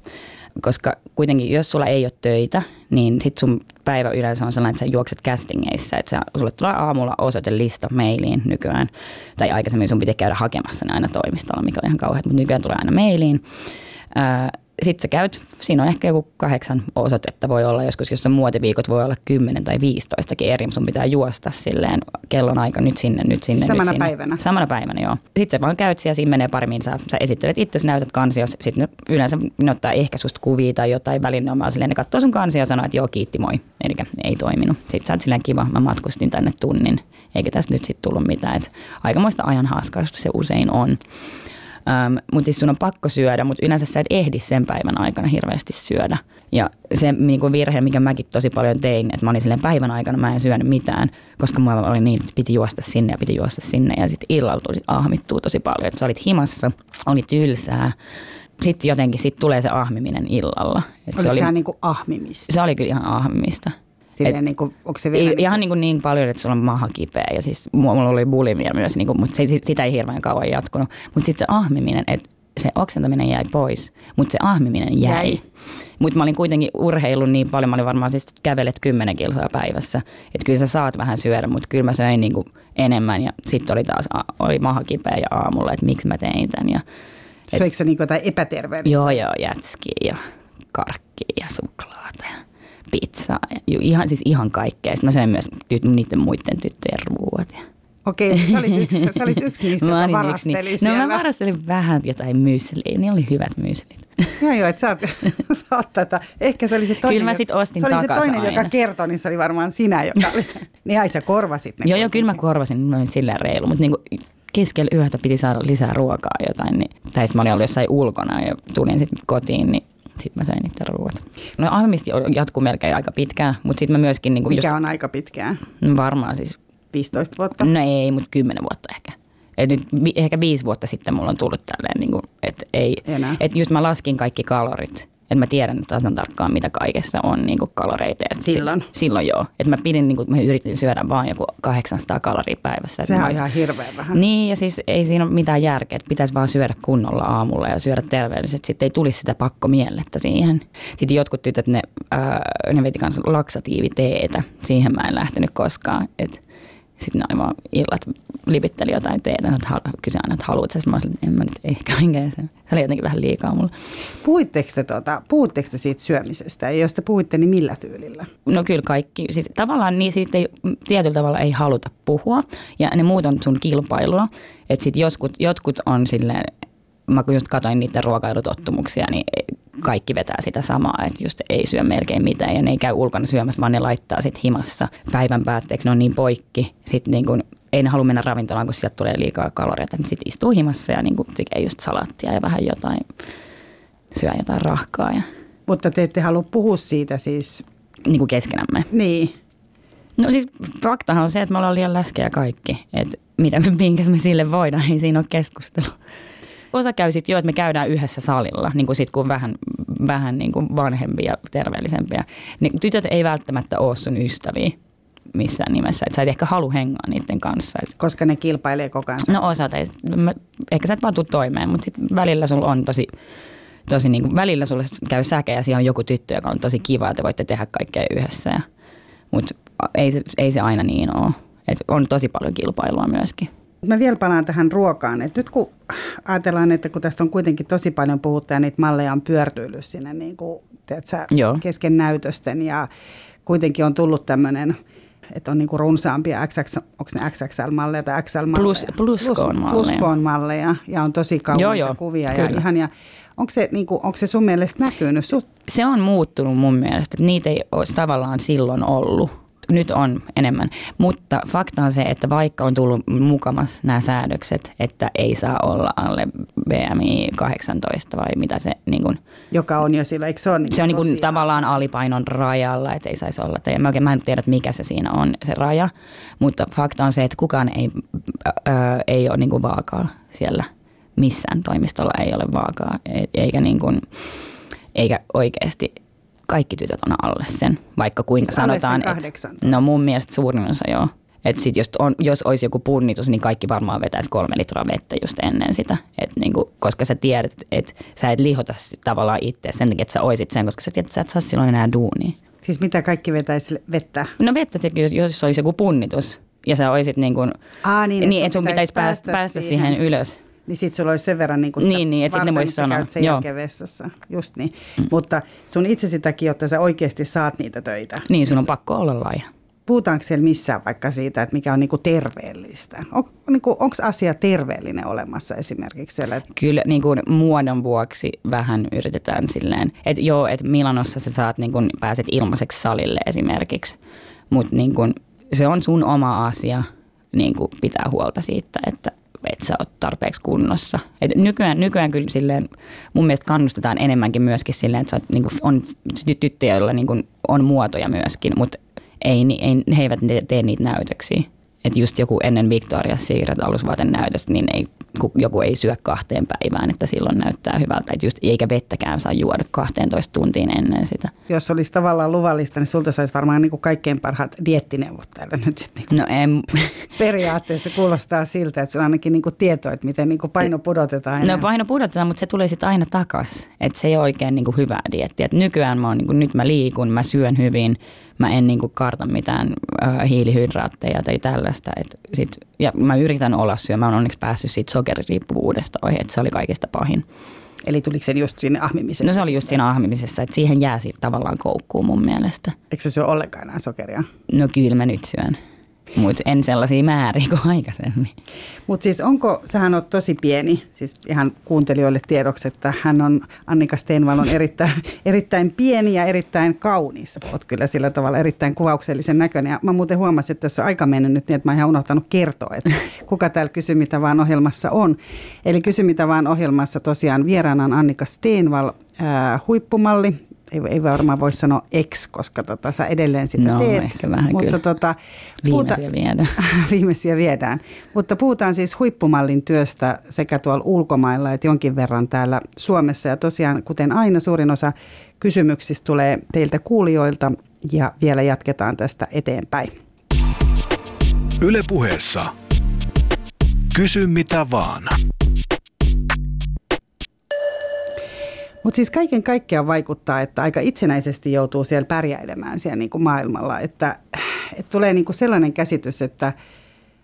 Koska kuitenkin, jos sulla ei ole töitä, niin sit sun päivä yleensä on sellainen, että sä juokset castingeissä. Että sulle tulee aamulla osoitelista mailiin nykyään. Tai aikaisemmin sun piti käydä hakemassa ne aina toimistolla, mikä on ihan kauheat, mutta nykyään tulee aina mailiin sitten sä käyt, siinä on ehkä joku kahdeksan osoitetta voi olla, joskus jos on muotiviikot voi olla kymmenen tai 15 eri, sun pitää juosta silleen kellon aika nyt sinne, nyt sinne,
siis Samana
nyt sinne.
päivänä?
Samana päivänä, joo. Sitten sä vaan käyt siellä, siinä menee paremmin, sä, sä esittelet itse, näytät kansios, sitten yleensä ne ottaa ehkä susta kuvia tai jotain välillä, ne on silleen, ne katsoo sun kansia ja sanoo, että joo kiitti moi, eli ei toiminut. Sitten sä oot silleen kiva, mä matkustin tänne tunnin, eikä tästä nyt sitten tullut mitään, että aikamoista ajan haaskausta se usein on. Ähm, mutta siis sun on pakko syödä, mutta yleensä sä et ehdi sen päivän aikana hirveästi syödä. Ja se niin kuin virhe, mikä mäkin tosi paljon tein, että mä olin silleen päivän aikana, mä en syönyt mitään, koska mä olin niin, että piti juosta sinne ja piti juosta sinne. Ja sitten illalla tuli ahmittua tosi paljon, että sä olit himassa, oli tylsää. Sitten jotenkin sit tulee se ahmiminen illalla.
Et se oli se niin kuin ahmimista?
Se oli kyllä ihan ahmimista.
Et, niin kuin, onko se vielä
ei, niin ihan niin, kuin niin paljon, että sulla on maha kipeä ja siis mulla oli bulimia myös, niin kuin, mutta se, sitä ei hirveän kauan jatkunut. Mutta sitten se ahmiminen, että se oksentaminen jäi pois, mutta se ahmiminen jäi. jäi. Mutta mä olin kuitenkin urheillut niin paljon, mä olin varmaan siis kävelet kymmenen kilsaa päivässä. Että kyllä sä saat vähän syödä, mutta kyllä mä söin niin kuin enemmän ja sitten oli taas oli maha kipeä ja aamulla, että miksi mä tein tämän. Ja,
et, Söikö sä niin jotain epäterveellistä?
Joo, joo, jätskiä ja karkkia ja suklaata ja pizzaa ja ihan, siis ihan kaikkea. Sitten mä söin myös niiden muiden tyttöjen ruuat.
Okei, sä olit yksi, sä olit yksi [laughs] niistä, mä joka varasteli yksi,
No mä varastelin vähän jotain mysliä, niin oli hyvät myslit. [laughs]
joo, joo, että sä oot, [laughs] sä oot tätä. Ehkä se oli se toinen,
kyllä mä sit ostin
se oli se toinen
aina.
joka kertoi, niin se oli varmaan sinä, joka oli. niin ai sä korvasit ne.
joo, joo, kyllä mä korvasin, noin silleen reilu, mutta niinku keskellä yötä piti saada lisää ruokaa jotain. Niin, tai sitten mä olin ollut jossain ulkona ja tulin sitten kotiin, niin sitten mä söin niitä ruoat. No ahmisti jatkuu melkein aika pitkään, mutta sitten mä myöskin... Niin
Mikä just, on aika pitkään?
No varmaan siis...
15 vuotta?
No ei, mutta 10 vuotta ehkä. Et nyt ehkä viisi vuotta sitten mulla on tullut tälleen, niin kuin, että ei, että just mä laskin kaikki kalorit Että mä tiedän tasan tarkkaan, mitä kaikessa on niin kuin kaloreita. Et
Silloin?
Sit, silloin joo. Että mä pidin, niin kuin, mä yritin syödä vaan joku 800 kaloria päivässä.
Sehän
mä
on ihan hirveän vähän.
Niin, ja siis ei siinä ole mitään järkeä, että pitäisi vaan syödä kunnolla aamulla ja syödä terveellisesti. Sitten ei tulisi sitä pakkomielettä siihen. Sitten jotkut tytöt, ne, ää, ne veti kanssa laksatiiviteetä. Siihen mä en lähtenyt koskaan. Sitten ne oli vaan illat lipitteli jotain teetä. Että kysyi aina, että haluatko sä? Sitten Mä olisin, että en mä nyt ehkä oikein. Se oli jotenkin vähän liikaa mulla.
Puhuitteko te, tuota, puhuitteko te siitä syömisestä? Ja jos te puhuitte, niin millä tyylillä?
No kyllä kaikki. Siis tavallaan niin siitä ei, tietyllä tavalla ei haluta puhua. Ja ne muut on sun kilpailua. Että sitten jotkut, jotkut on silleen, mä kun just katsoin niiden ruokailutottumuksia, niin kaikki vetää sitä samaa, että just ei syö melkein mitään ja ne ei käy ulkona syömässä, vaan ne laittaa sitten himassa päivän päätteeksi, ne on niin poikki. Sitten niin kun, ei ne halua mennä ravintolaan, kun sieltä tulee liikaa kaloreita, niin sitten istuu himassa ja niin kun tekee just salaattia ja vähän jotain, syö jotain rahkaa ja
Mutta te ette halua puhua siitä siis,
niin kuin keskenämme.
niin.
No siis faktahan on se, että me ollaan liian läskejä kaikki. Että mitä, minkä me sille voidaan, ei siinä ole keskustelu. Osa käy sitten jo, että me käydään yhdessä salilla, niin kuin sit kun vähän, vähän niin kuin vanhempia ja terveellisempiä. Niin tytöt ei välttämättä ole sun ystäviä missään nimessä. Että sä et ehkä halua hengaa niiden kanssa. Et
Koska ne kilpailee koko ajan.
No osa ei, mä, ehkä sä et vaan tuu toimeen, mutta sitten välillä sulla on tosi, tosi niin kuin, välillä sulle käy säkä ja siellä on joku tyttö, joka on tosi kiva, että te voitte tehdä kaikkea yhdessä. Ja, mutta ei se, ei se aina niin ole. Et on tosi paljon kilpailua myöskin.
Mä vielä palaan tähän ruokaan. Et nyt kun ajatellaan, että kun tästä on kuitenkin tosi paljon puhuttu ja niitä malleja on pyörtyillyt sinne niin kuin, tiedätkö,
Joo.
kesken näytösten ja kuitenkin on tullut tämmöinen, että on niin kuin runsaampia XX, onko ne XXL-malleja tai XL-malleja?
Plus- pluskoon-malleja.
Pluskoon-malleja ja on tosi kauniita
Joo, joo,
kuvia ja
kyllä.
ihania. Onko se, niin kuin, onko se sun mielestä näkynyt? Sut,
Se on muuttunut mun mielestä, että niitä ei olisi tavallaan silloin ollut. Nyt on enemmän. Mutta fakta on se, että vaikka on tullut mukamas nämä säädökset, että ei saa olla alle BMI 18 vai mitä se niin kuin,
joka on jo sillä, eikö se ole niin
se on niin kuin
tosi-
tavallaan alipainon rajalla, että ei saisi olla. Tai mä, oikein, mä en tiedä, mikä se siinä on, se raja. Mutta fakta on se, että kukaan ei, ö, ei ole niin kuin vaakaa siellä. Missään toimistolla ei ole vaakaa. E- Eikä, niin kuin, eikä oikeasti kaikki tytöt on alle sen, vaikka kuinka
Siis
sanotaan.
18.
no mun mielestä suurin osa joo. Et sit jos, on, jos olisi joku punnitus, niin kaikki varmaan vetäisi kolme litraa vettä just ennen sitä. Et niinku, koska sä tiedät, että sä et lihota sit tavallaan itse sen takia, että sä oisit sen, koska sä tiedät, että sä et saa silloin enää duunia.
Siis mitä kaikki vetäisi vettä?
No vettä, jos, jos olisi joku punnitus ja sä oisit niin kuin,
Aa, niin,
niin, että sun pitäisi päästä, päästä siihen. ylös.
Niin sit sulla olisi sen verran niin sitä
Niin, niin, et ne
varten, sä
sanoa.
käyt sen
Joo.
jälkeen vessassa. Just niin. Mm. Mutta sun itse sitäkin, jotta sä oikeasti saat niitä töitä.
Niin, sun on pakko olla laaja.
Puhutaanko siellä missään vaikka siitä, että mikä on niin kuin terveellistä? On, niin kuin, onko asia terveellinen olemassa esimerkiksi siellä? että-
Kyllä niin kuin muodon vuoksi vähän yritetään silleen, että joo, että Milanossa sä saat niin kuin, pääset ilmaiseksi salille esimerkiksi, mutta niin kuin, se on sun oma asia niin kuin pitää huolta siitä, että et sä oot tarpeeksi kunnossa. Et nykyään, nykyään kyllä silleen, mun mielestä kannustetaan enemmänkin myöskin silleen, että sä oot, niin kuin, on tyttöjä, joilla niin kuin, on muotoja myöskin, mutta ei, ei, he eivät tee, niitä näytöksiä. Että just joku ennen Victoria's Secret alusvaaten näytöstä, niin ei, ku- joku ei syö kahteen päivään, että silloin näyttää hyvältä. Et just, eikä vettäkään saa juoda 12 tuntiin ennen sitä.
Jos olisi tavallaan luvallista, niin sulta saisi varmaan niin kuin kaikkein parhaat diettineuvot täällä nyt sitten. Niin
No en, [laughs]
periaatteessa kuulostaa siltä, että sulla on ainakin niin kuin tieto, että miten niin kuin paino pudotetaan.
no
enää.
paino pudotetaan, mutta se tulee sitten aina takas. Että se ei ole oikein niin kuin hyvää diettiä. Et nykyään mä oon, niin kuin, nyt mä liikun, mä syön hyvin, mä en niin kuin karta mitään äh, hiilihydraatteja tai tällaista. Et sit, ja mä yritän olla syö. Mä oon onneksi päässyt siitä sokeririippuvuudesta ohi, että se oli kaikista pahin.
Eli tuliko se just sinne ahmimiseen?
No se oli just siinä ahmimisessa, että siihen jää siitä tavallaan koukkuun mun mielestä.
Eikö se syö ollenkaan enää sokeria?
No kyllä mä nyt syön, mutta en sellaisia määriä kuin aikaisemmin.
Mutta siis onko, sähän on tosi pieni, siis ihan kuuntelijoille tiedoksi, että hän on, Annika Steinvall on erittäin, [laughs] erittäin pieni ja erittäin kaunis. Olet kyllä sillä tavalla erittäin kuvauksellisen näköinen. Ja mä muuten huomasin, että tässä on aika mennyt nyt niin, että mä oon ihan unohtanut kertoa, että [laughs] kuka täällä Kysy mitä vaan ohjelmassa on. Eli Kysy mitä vaan ohjelmassa tosiaan vieraana on Annika Steinvall, ää, huippumalli, ei, ei varmaan voi sanoa ex, koska tota, sä edelleen sitä
no,
teet.
ehkä vähän
mutta
kyllä.
Tota,
viimeisiä viedään. [laughs]
viimeisiä viedään. Mutta puhutaan siis huippumallin työstä sekä tuolla ulkomailla että jonkin verran täällä Suomessa. Ja tosiaan, kuten aina, suurin osa kysymyksistä tulee teiltä kuulijoilta ja vielä jatketaan tästä eteenpäin.
Ylepuheessa Kysy mitä vaan.
Mutta siis kaiken kaikkiaan vaikuttaa, että aika itsenäisesti joutuu siellä pärjäilemään siellä niin kuin maailmalla. Että, että tulee niin kuin sellainen käsitys, että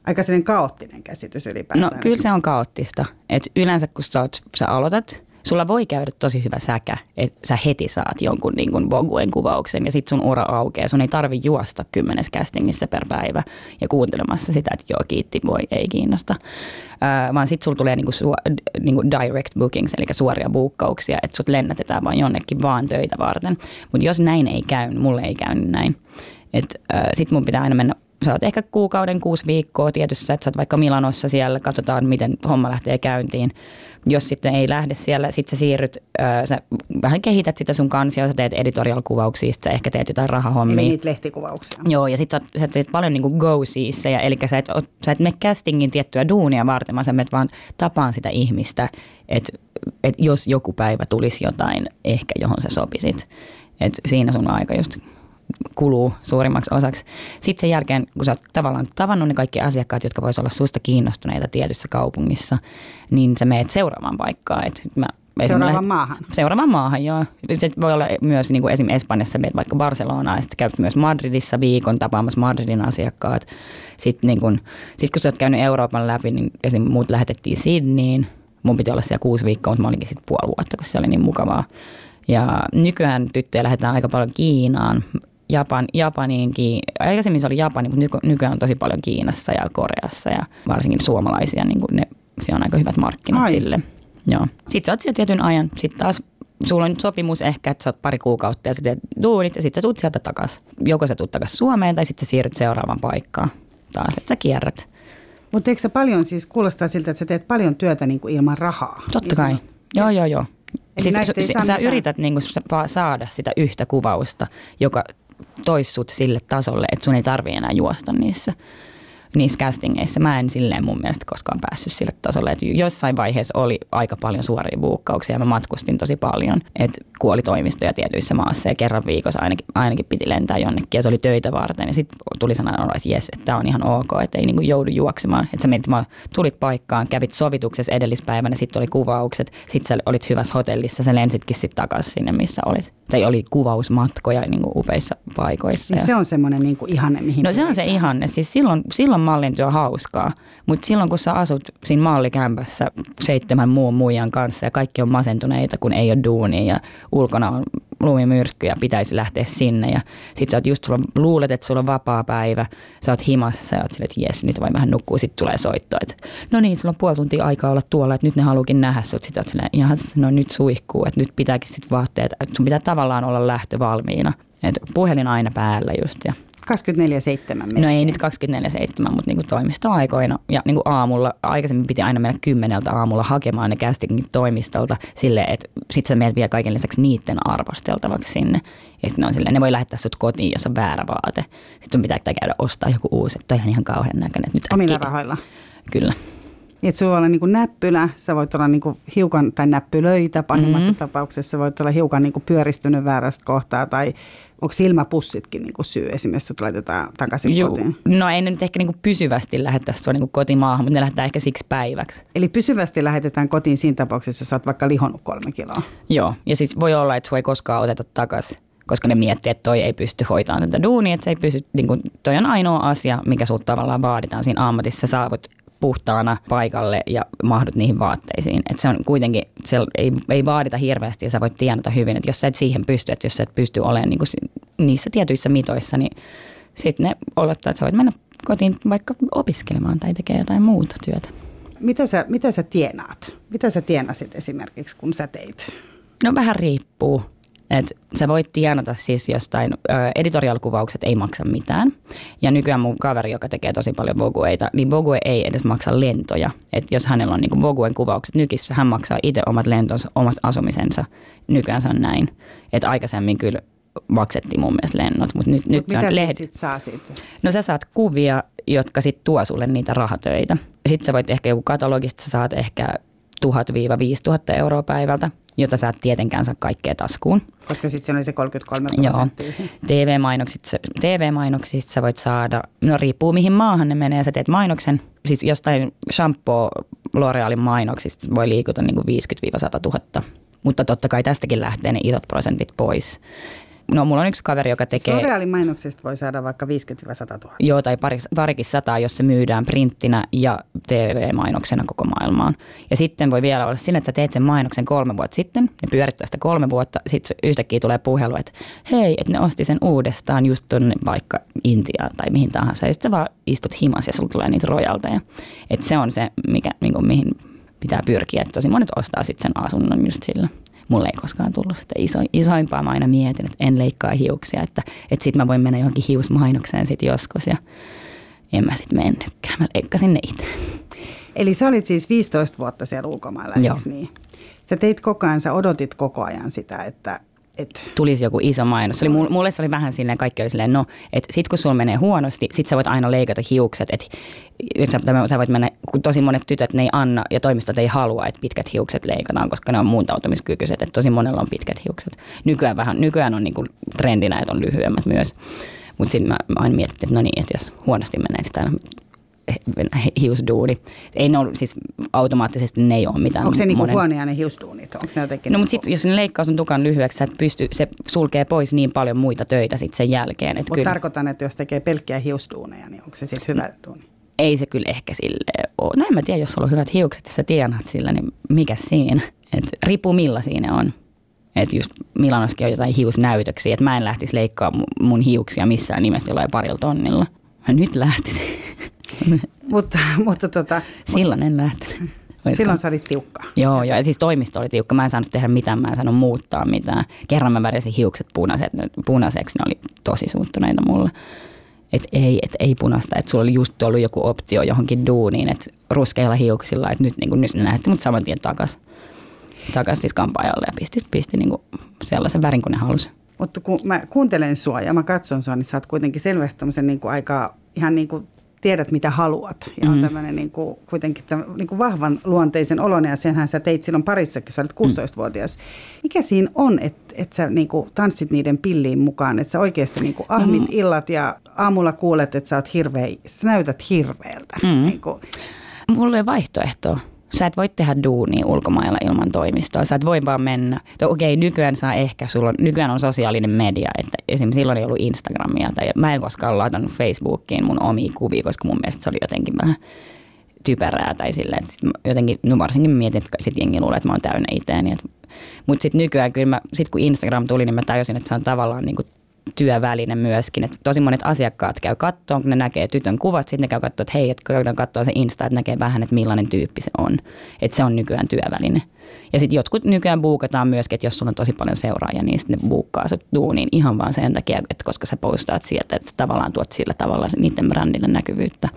aika sellainen kaoottinen käsitys ylipäätään.
No kyllä se on kaoottista. Et yleensä kun sä, oot, sä aloitat, sulla voi käydä tosi hyvä säkä, että sä heti saat jonkun niin kuin Voguen kuvauksen ja sit sun ura aukeaa. Sun ei tarvi juosta kymmenes castingissa per päivä ja kuuntelemassa sitä, että joo kiitti, voi ei kiinnosta. Äh, vaan sit sulla tulee niinku su, niinku direct bookings, eli suoria buukkauksia, että sut lennätetään vaan jonnekin vaan töitä varten. Mutta jos näin ei käy, niin mulle ei käynyt näin. Et, äh, sit mun pitää aina mennä sä oot ehkä kuukauden, kuusi viikkoa tietyssä, että sä oot vaikka Milanossa siellä, katsotaan miten homma lähtee käyntiin. Jos sitten ei lähde siellä, sitten sä siirryt, äh, sä vähän kehität sitä sun kansia, sä teet editorial-kuvauksia, sä ehkä teet jotain rahahommia.
Eli niitä lehtikuvauksia.
Joo, ja sitten sä, sä teet paljon niinku go ja eli sä et, sä et mene castingin tiettyä duunia varten, vaan sä menet vaan tapaan sitä ihmistä, että et jos joku päivä tulisi jotain ehkä, johon sä sopisit. Et siinä sun aika just kuluu suurimmaksi osaksi. Sitten sen jälkeen, kun sä oot tavallaan tavannut ne kaikki asiakkaat, jotka voisivat olla susta kiinnostuneita tietyssä kaupungissa, niin sä meet seuraavaan paikkaan. Et mä
Seuraavaan maahan.
Seuraavaan maahan, joo. Se voi olla myös niin kuin esimerkiksi Espanjassa, meet vaikka Barcelonaan ja sitten käyt myös Madridissa viikon tapaamassa Madridin asiakkaat. Sitten niin kun, sit kun sä oot käynyt Euroopan läpi, niin esimerkiksi muut lähetettiin Sydneyin. Mun piti olla siellä kuusi viikkoa, mutta mä olinkin sitten puoli vuotta, koska se oli niin mukavaa. Ja nykyään tyttöjä lähdetään aika paljon Kiinaan. Japan, Japaniinkin. Aikaisemmin se oli Japani, mutta nyky, nykyään on tosi paljon Kiinassa ja Koreassa ja varsinkin suomalaisia. Niin kuin ne, se on aika hyvät markkinat Ai. sille. Joo. Sitten sä oot siellä tietyn ajan. Sitten taas sulla on sopimus ehkä, että sä oot pari kuukautta ja sä teet duunit ja sitten sä tuut sieltä takaisin. Joko sä tuut takaisin Suomeen tai sitten sä siirryt seuraavaan paikkaan taas, että sä kierrät.
Mutta eikö sä paljon siis, kuulostaa siltä, että sä teet paljon työtä niin kuin ilman rahaa?
Totta kai. Joo, joo, joo. Siis, sä, sä yrität niin kuin saada sitä yhtä kuvausta, joka toisi sut sille tasolle, että sun ei tarvi enää juosta niissä niissä castingeissa. Mä en silleen mun mielestä koskaan päässyt sille tasolle, että jossain vaiheessa oli aika paljon suoria buukkauksia ja mä matkustin tosi paljon, että kuoli toimistoja tietyissä maassa ja kerran viikossa ainakin, ainakin piti lentää jonnekin ja se oli töitä varten ja sitten tuli sellainen että jes, että tämä on ihan ok, että ei niinku joudu juoksemaan, että sä menit vaan, tulit paikkaan, kävit sovituksessa edellispäivänä, sitten oli kuvaukset, sitten sä olit hyvässä hotellissa, sä lensitkin sitten takaisin sinne, missä olit. Tai oli kuvausmatkoja niinku upeissa paikoissa.
Niin se on semmoinen niinku ihanne, mihin
No se on se ihanne, siis silloin, silloin mallin työ hauskaa, mutta silloin kun sä asut siinä mallikämpässä seitsemän muun muijan kanssa ja kaikki on masentuneita, kun ei ole duunia ja ulkona on lumimyrkky ja pitäisi lähteä sinne ja sit sä oot just, sulla, luulet, että sulla on vapaa päivä, sä oot himassa ja oot sille, että jes, nyt voi vähän nukkua, sit tulee soitto, että no niin, sulla on puoli tuntia aikaa olla tuolla, että nyt ne haluukin nähdä sut, sit oot silleen, ihan, no nyt suihkuu, että nyt pitääkin sit vaatteet, että sun pitää tavallaan olla lähtö valmiina, että puhelin aina päällä just ja
24-7
No ei nyt 24-7, mutta niinku toimistoaikoina ja niinku aamulla, aikaisemmin piti aina mennä kymmeneltä aamulla hakemaan ne castingin toimistolta sille, että sit sä menet vielä kaiken lisäksi niiden arvosteltavaksi sinne. Ja sitten ne on silleen, ne voi lähettää sut kotiin, jos on väärä vaate. Sitten pitää käydä ostaa joku uusi, että on ihan kauhean näköinen. Nyt
Omilla äkkiä. rahoilla?
Kyllä.
Että sulla on niin näppylä, sä voit olla niin hiukan, tai näppylöitä pahimmassa mm-hmm. tapauksessa, voit olla hiukan niin pyöristynyt väärästä kohtaa, tai onko silmäpussitkin niin syy esimerkiksi, sut laitetaan takaisin Juu. kotiin?
No ei ne nyt ehkä niin kuin pysyvästi lähetä sua niin kuin kotimaahan, mutta ne lähetetään ehkä siksi päiväksi.
Eli pysyvästi lähetetään kotiin siinä tapauksessa, jos oot vaikka lihonnut kolme kiloa?
Joo, ja siis voi olla, että sua ei koskaan oteta takaisin koska ne miettii, että toi ei pysty hoitamaan tätä duunia, että se ei pysty, niin kuin, toi on ainoa asia, mikä sulta tavallaan vaaditaan siinä ammatissa. Sä saavut puhtaana paikalle ja mahdut niihin vaatteisiin. Et se on kuitenkin, se ei, ei vaadita hirveästi ja sä voit tienata hyvin, että jos sä et siihen pysty, että jos sä et pysty olemaan niin kuin niissä tietyissä mitoissa, niin sitten ne olettaa, että sä voit mennä kotiin vaikka opiskelemaan tai tekemään jotain muuta työtä.
Mitä sä, mitä sä tienaat? Mitä sä tienasit esimerkiksi, kun sä teit?
No vähän riippuu. Et sä voit tienata siis jostain, ö, editorial-kuvaukset ei maksa mitään. Ja nykyään mun kaveri, joka tekee tosi paljon Vogueita, niin Vogue ei edes maksa lentoja. Et jos hänellä on niinku Voguen kuvaukset nykissä, hän maksaa itse omat lentonsa, omasta asumisensa. Nykyään se on näin. Että aikaisemmin kyllä maksettiin mun mielestä lennot, mutta nyt,
Mut
nyt
mitä sit,
lehti.
sit saa siitä?
No sä saat kuvia, jotka sitten tuo sulle niitä rahatöitä. Sitten sä voit ehkä joku katalogista, sä saat ehkä 1000-5000 euroa päivältä, jota sä et tietenkään saa kaikkea taskuun.
Koska sitten se oli se 33
Joo. TV-mainoksista, TV-mainoksista sä voit saada, no riippuu mihin maahan ne menee, sä teet mainoksen. Siis jostain shampoo L'Orealin mainoksista voi liikuta niin kuin 50-100 000. Mutta totta kai tästäkin lähtee ne isot prosentit pois. No mulla on yksi kaveri, joka tekee...
L'Orealin mainoksesta voi saada vaikka 50-100 000.
Joo, tai pari, parikin sataa, jos se myydään printtinä ja TV-mainoksena koko maailmaan. Ja sitten voi vielä olla sinne, että sä teet sen mainoksen kolme vuotta sitten ja pyörittää sitä kolme vuotta. Sitten yhtäkkiä tulee puhelu, että hei, että ne osti sen uudestaan just tuonne vaikka Intiaan tai mihin tahansa. Ja sitten sä vaan istut himas ja sulla tulee niitä rojalteja. Että se on se, mikä, niin kuin, mihin pitää pyrkiä. Että tosi monet ostaa sitten sen asunnon just sillä. Mulle ei koskaan tullut sitä iso, isoimpaa. Mä aina mietin, että en leikkaa hiuksia, että, että sitten mä voin mennä johonkin hiusmainokseen sitten joskus. Ja en mä sitten mennytkään. Mä leikkasin ne itse.
Eli sä olit siis 15 vuotta siellä ulkomailla,
Joo.
niin? Sä teit koko ajan, sä odotit koko ajan sitä, että... että
Tulisi joku iso mainos. Se oli, mulle- se oli vähän silleen, kaikki oli silleen, no, että sit kun sulla menee huonosti, sit sä voit aina leikata hiukset. Että et sä, sä voit mennä, kun tosi monet tytöt ne ei anna ja toimistot ei halua, että pitkät hiukset leikataan, koska ne on muuntautumiskykyiset. Että tosi monella on pitkät hiukset. Nykyään, vähän, nykyään on niinku trendinä, että on lyhyemmät myös. Mutta sitten mä, aina mietin, että no niin, että jos huonosti menee, täällä hiusduuni. Ei ne ole, siis automaattisesti ne ei ole mitään.
onko se niinku
monen-
huonia ne hiusduunit? Onko ne jotenkin...
No
niinku-
mutta jos ne leikkaus on tukan lyhyeksi, sä et pysty, se sulkee pois niin paljon muita töitä sitten sen jälkeen.
Mutta
kyllä,
tarkoitan, että jos tekee pelkkiä hiusduuneja, niin onko se sitten hyvä duuni?
ei se kyllä ehkä sille ole. No en mä tiedä, jos sulla on hyvät hiukset ja sä tienaat sillä, niin mikä siinä? Et riippuu milla siinä on. Että just Milanoskin on jotain hiusnäytöksiä, että mä en lähtisi leikkaa mu- mun hiuksia missään nimessä jollain parilla tonnilla. Mä nyt lähtisin. [laughs]
mutta, mutta tota,
Silloin en lähtenyt.
silloin sä olit tiukka.
Joo, joo, ja siis toimisto oli tiukka. Mä en saanut tehdä mitään, mä en saanut muuttaa mitään. Kerran mä värjäsin hiukset punaiset, punaiseksi, ne oli tosi suuttuneita mulle. Että ei, et ei punaista, että sulla oli just ollut joku optio johonkin duuniin, että ruskeilla hiuksilla, että nyt, niin kuin, nyt ne lähetti mut saman tien takas. Takas siis kampaajalle ja pisti, pisti niin kuin sellaisen värin kuin ne halusi.
Mutta kun mä kuuntelen sua ja mä katson sua, niin sä oot kuitenkin selvästi tämmöisen niin kuin aika ihan niin kuin tiedät mitä haluat. Ja on
Mm.
tämmöinen niin kuin, kuitenkin tämmö, niin kuin vahvan luonteisen olon ja senhän sä teit silloin parissakin, sä olit 16-vuotias. Mikä siinä on, että et sä niin kuin tanssit niiden pilliin mukaan, että sä oikeasti niin kuin ahmit illat ja aamulla kuulet, että sä oot hirveä, sä näytät hirveältä.
Mm.
Niin kuin,
Mulla ei vaihtoehtoa. Sä et voi tehdä duunia ulkomailla ilman toimistoa. Sä et voi vaan mennä. Okei, nykyään saa ehkä, sulla on, nykyään on sosiaalinen media. Että esimerkiksi silloin ei ollut Instagramia. Tai mä en koskaan ladannut Facebookiin mun omia kuvia, koska mun mielestä se oli jotenkin vähän typerää. Tai silleen, että sit jotenkin, no varsinkin mietin, että sit jengi luulee, että mä oon täynnä itseäni. Mutta sitten nykyään kyllä mä, sit kun Instagram tuli, niin mä tajusin, että se on tavallaan niin kuin työväline myöskin. Et tosi monet asiakkaat käy kattoon, kun ne näkee tytön kuvat, sitten ne käy katsoa, että hei, että käydään katsoa se Insta, että näkee vähän, että millainen tyyppi se on. Että se on nykyään työväline. Ja sitten jotkut nykyään buukataan myöskin, että jos sulla on tosi paljon seuraajia, niin sitten ne buukkaa sut duuniin ihan vaan sen takia, että koska sä postaat sieltä, että tavallaan tuot sillä tavalla niiden brändille näkyvyyttä.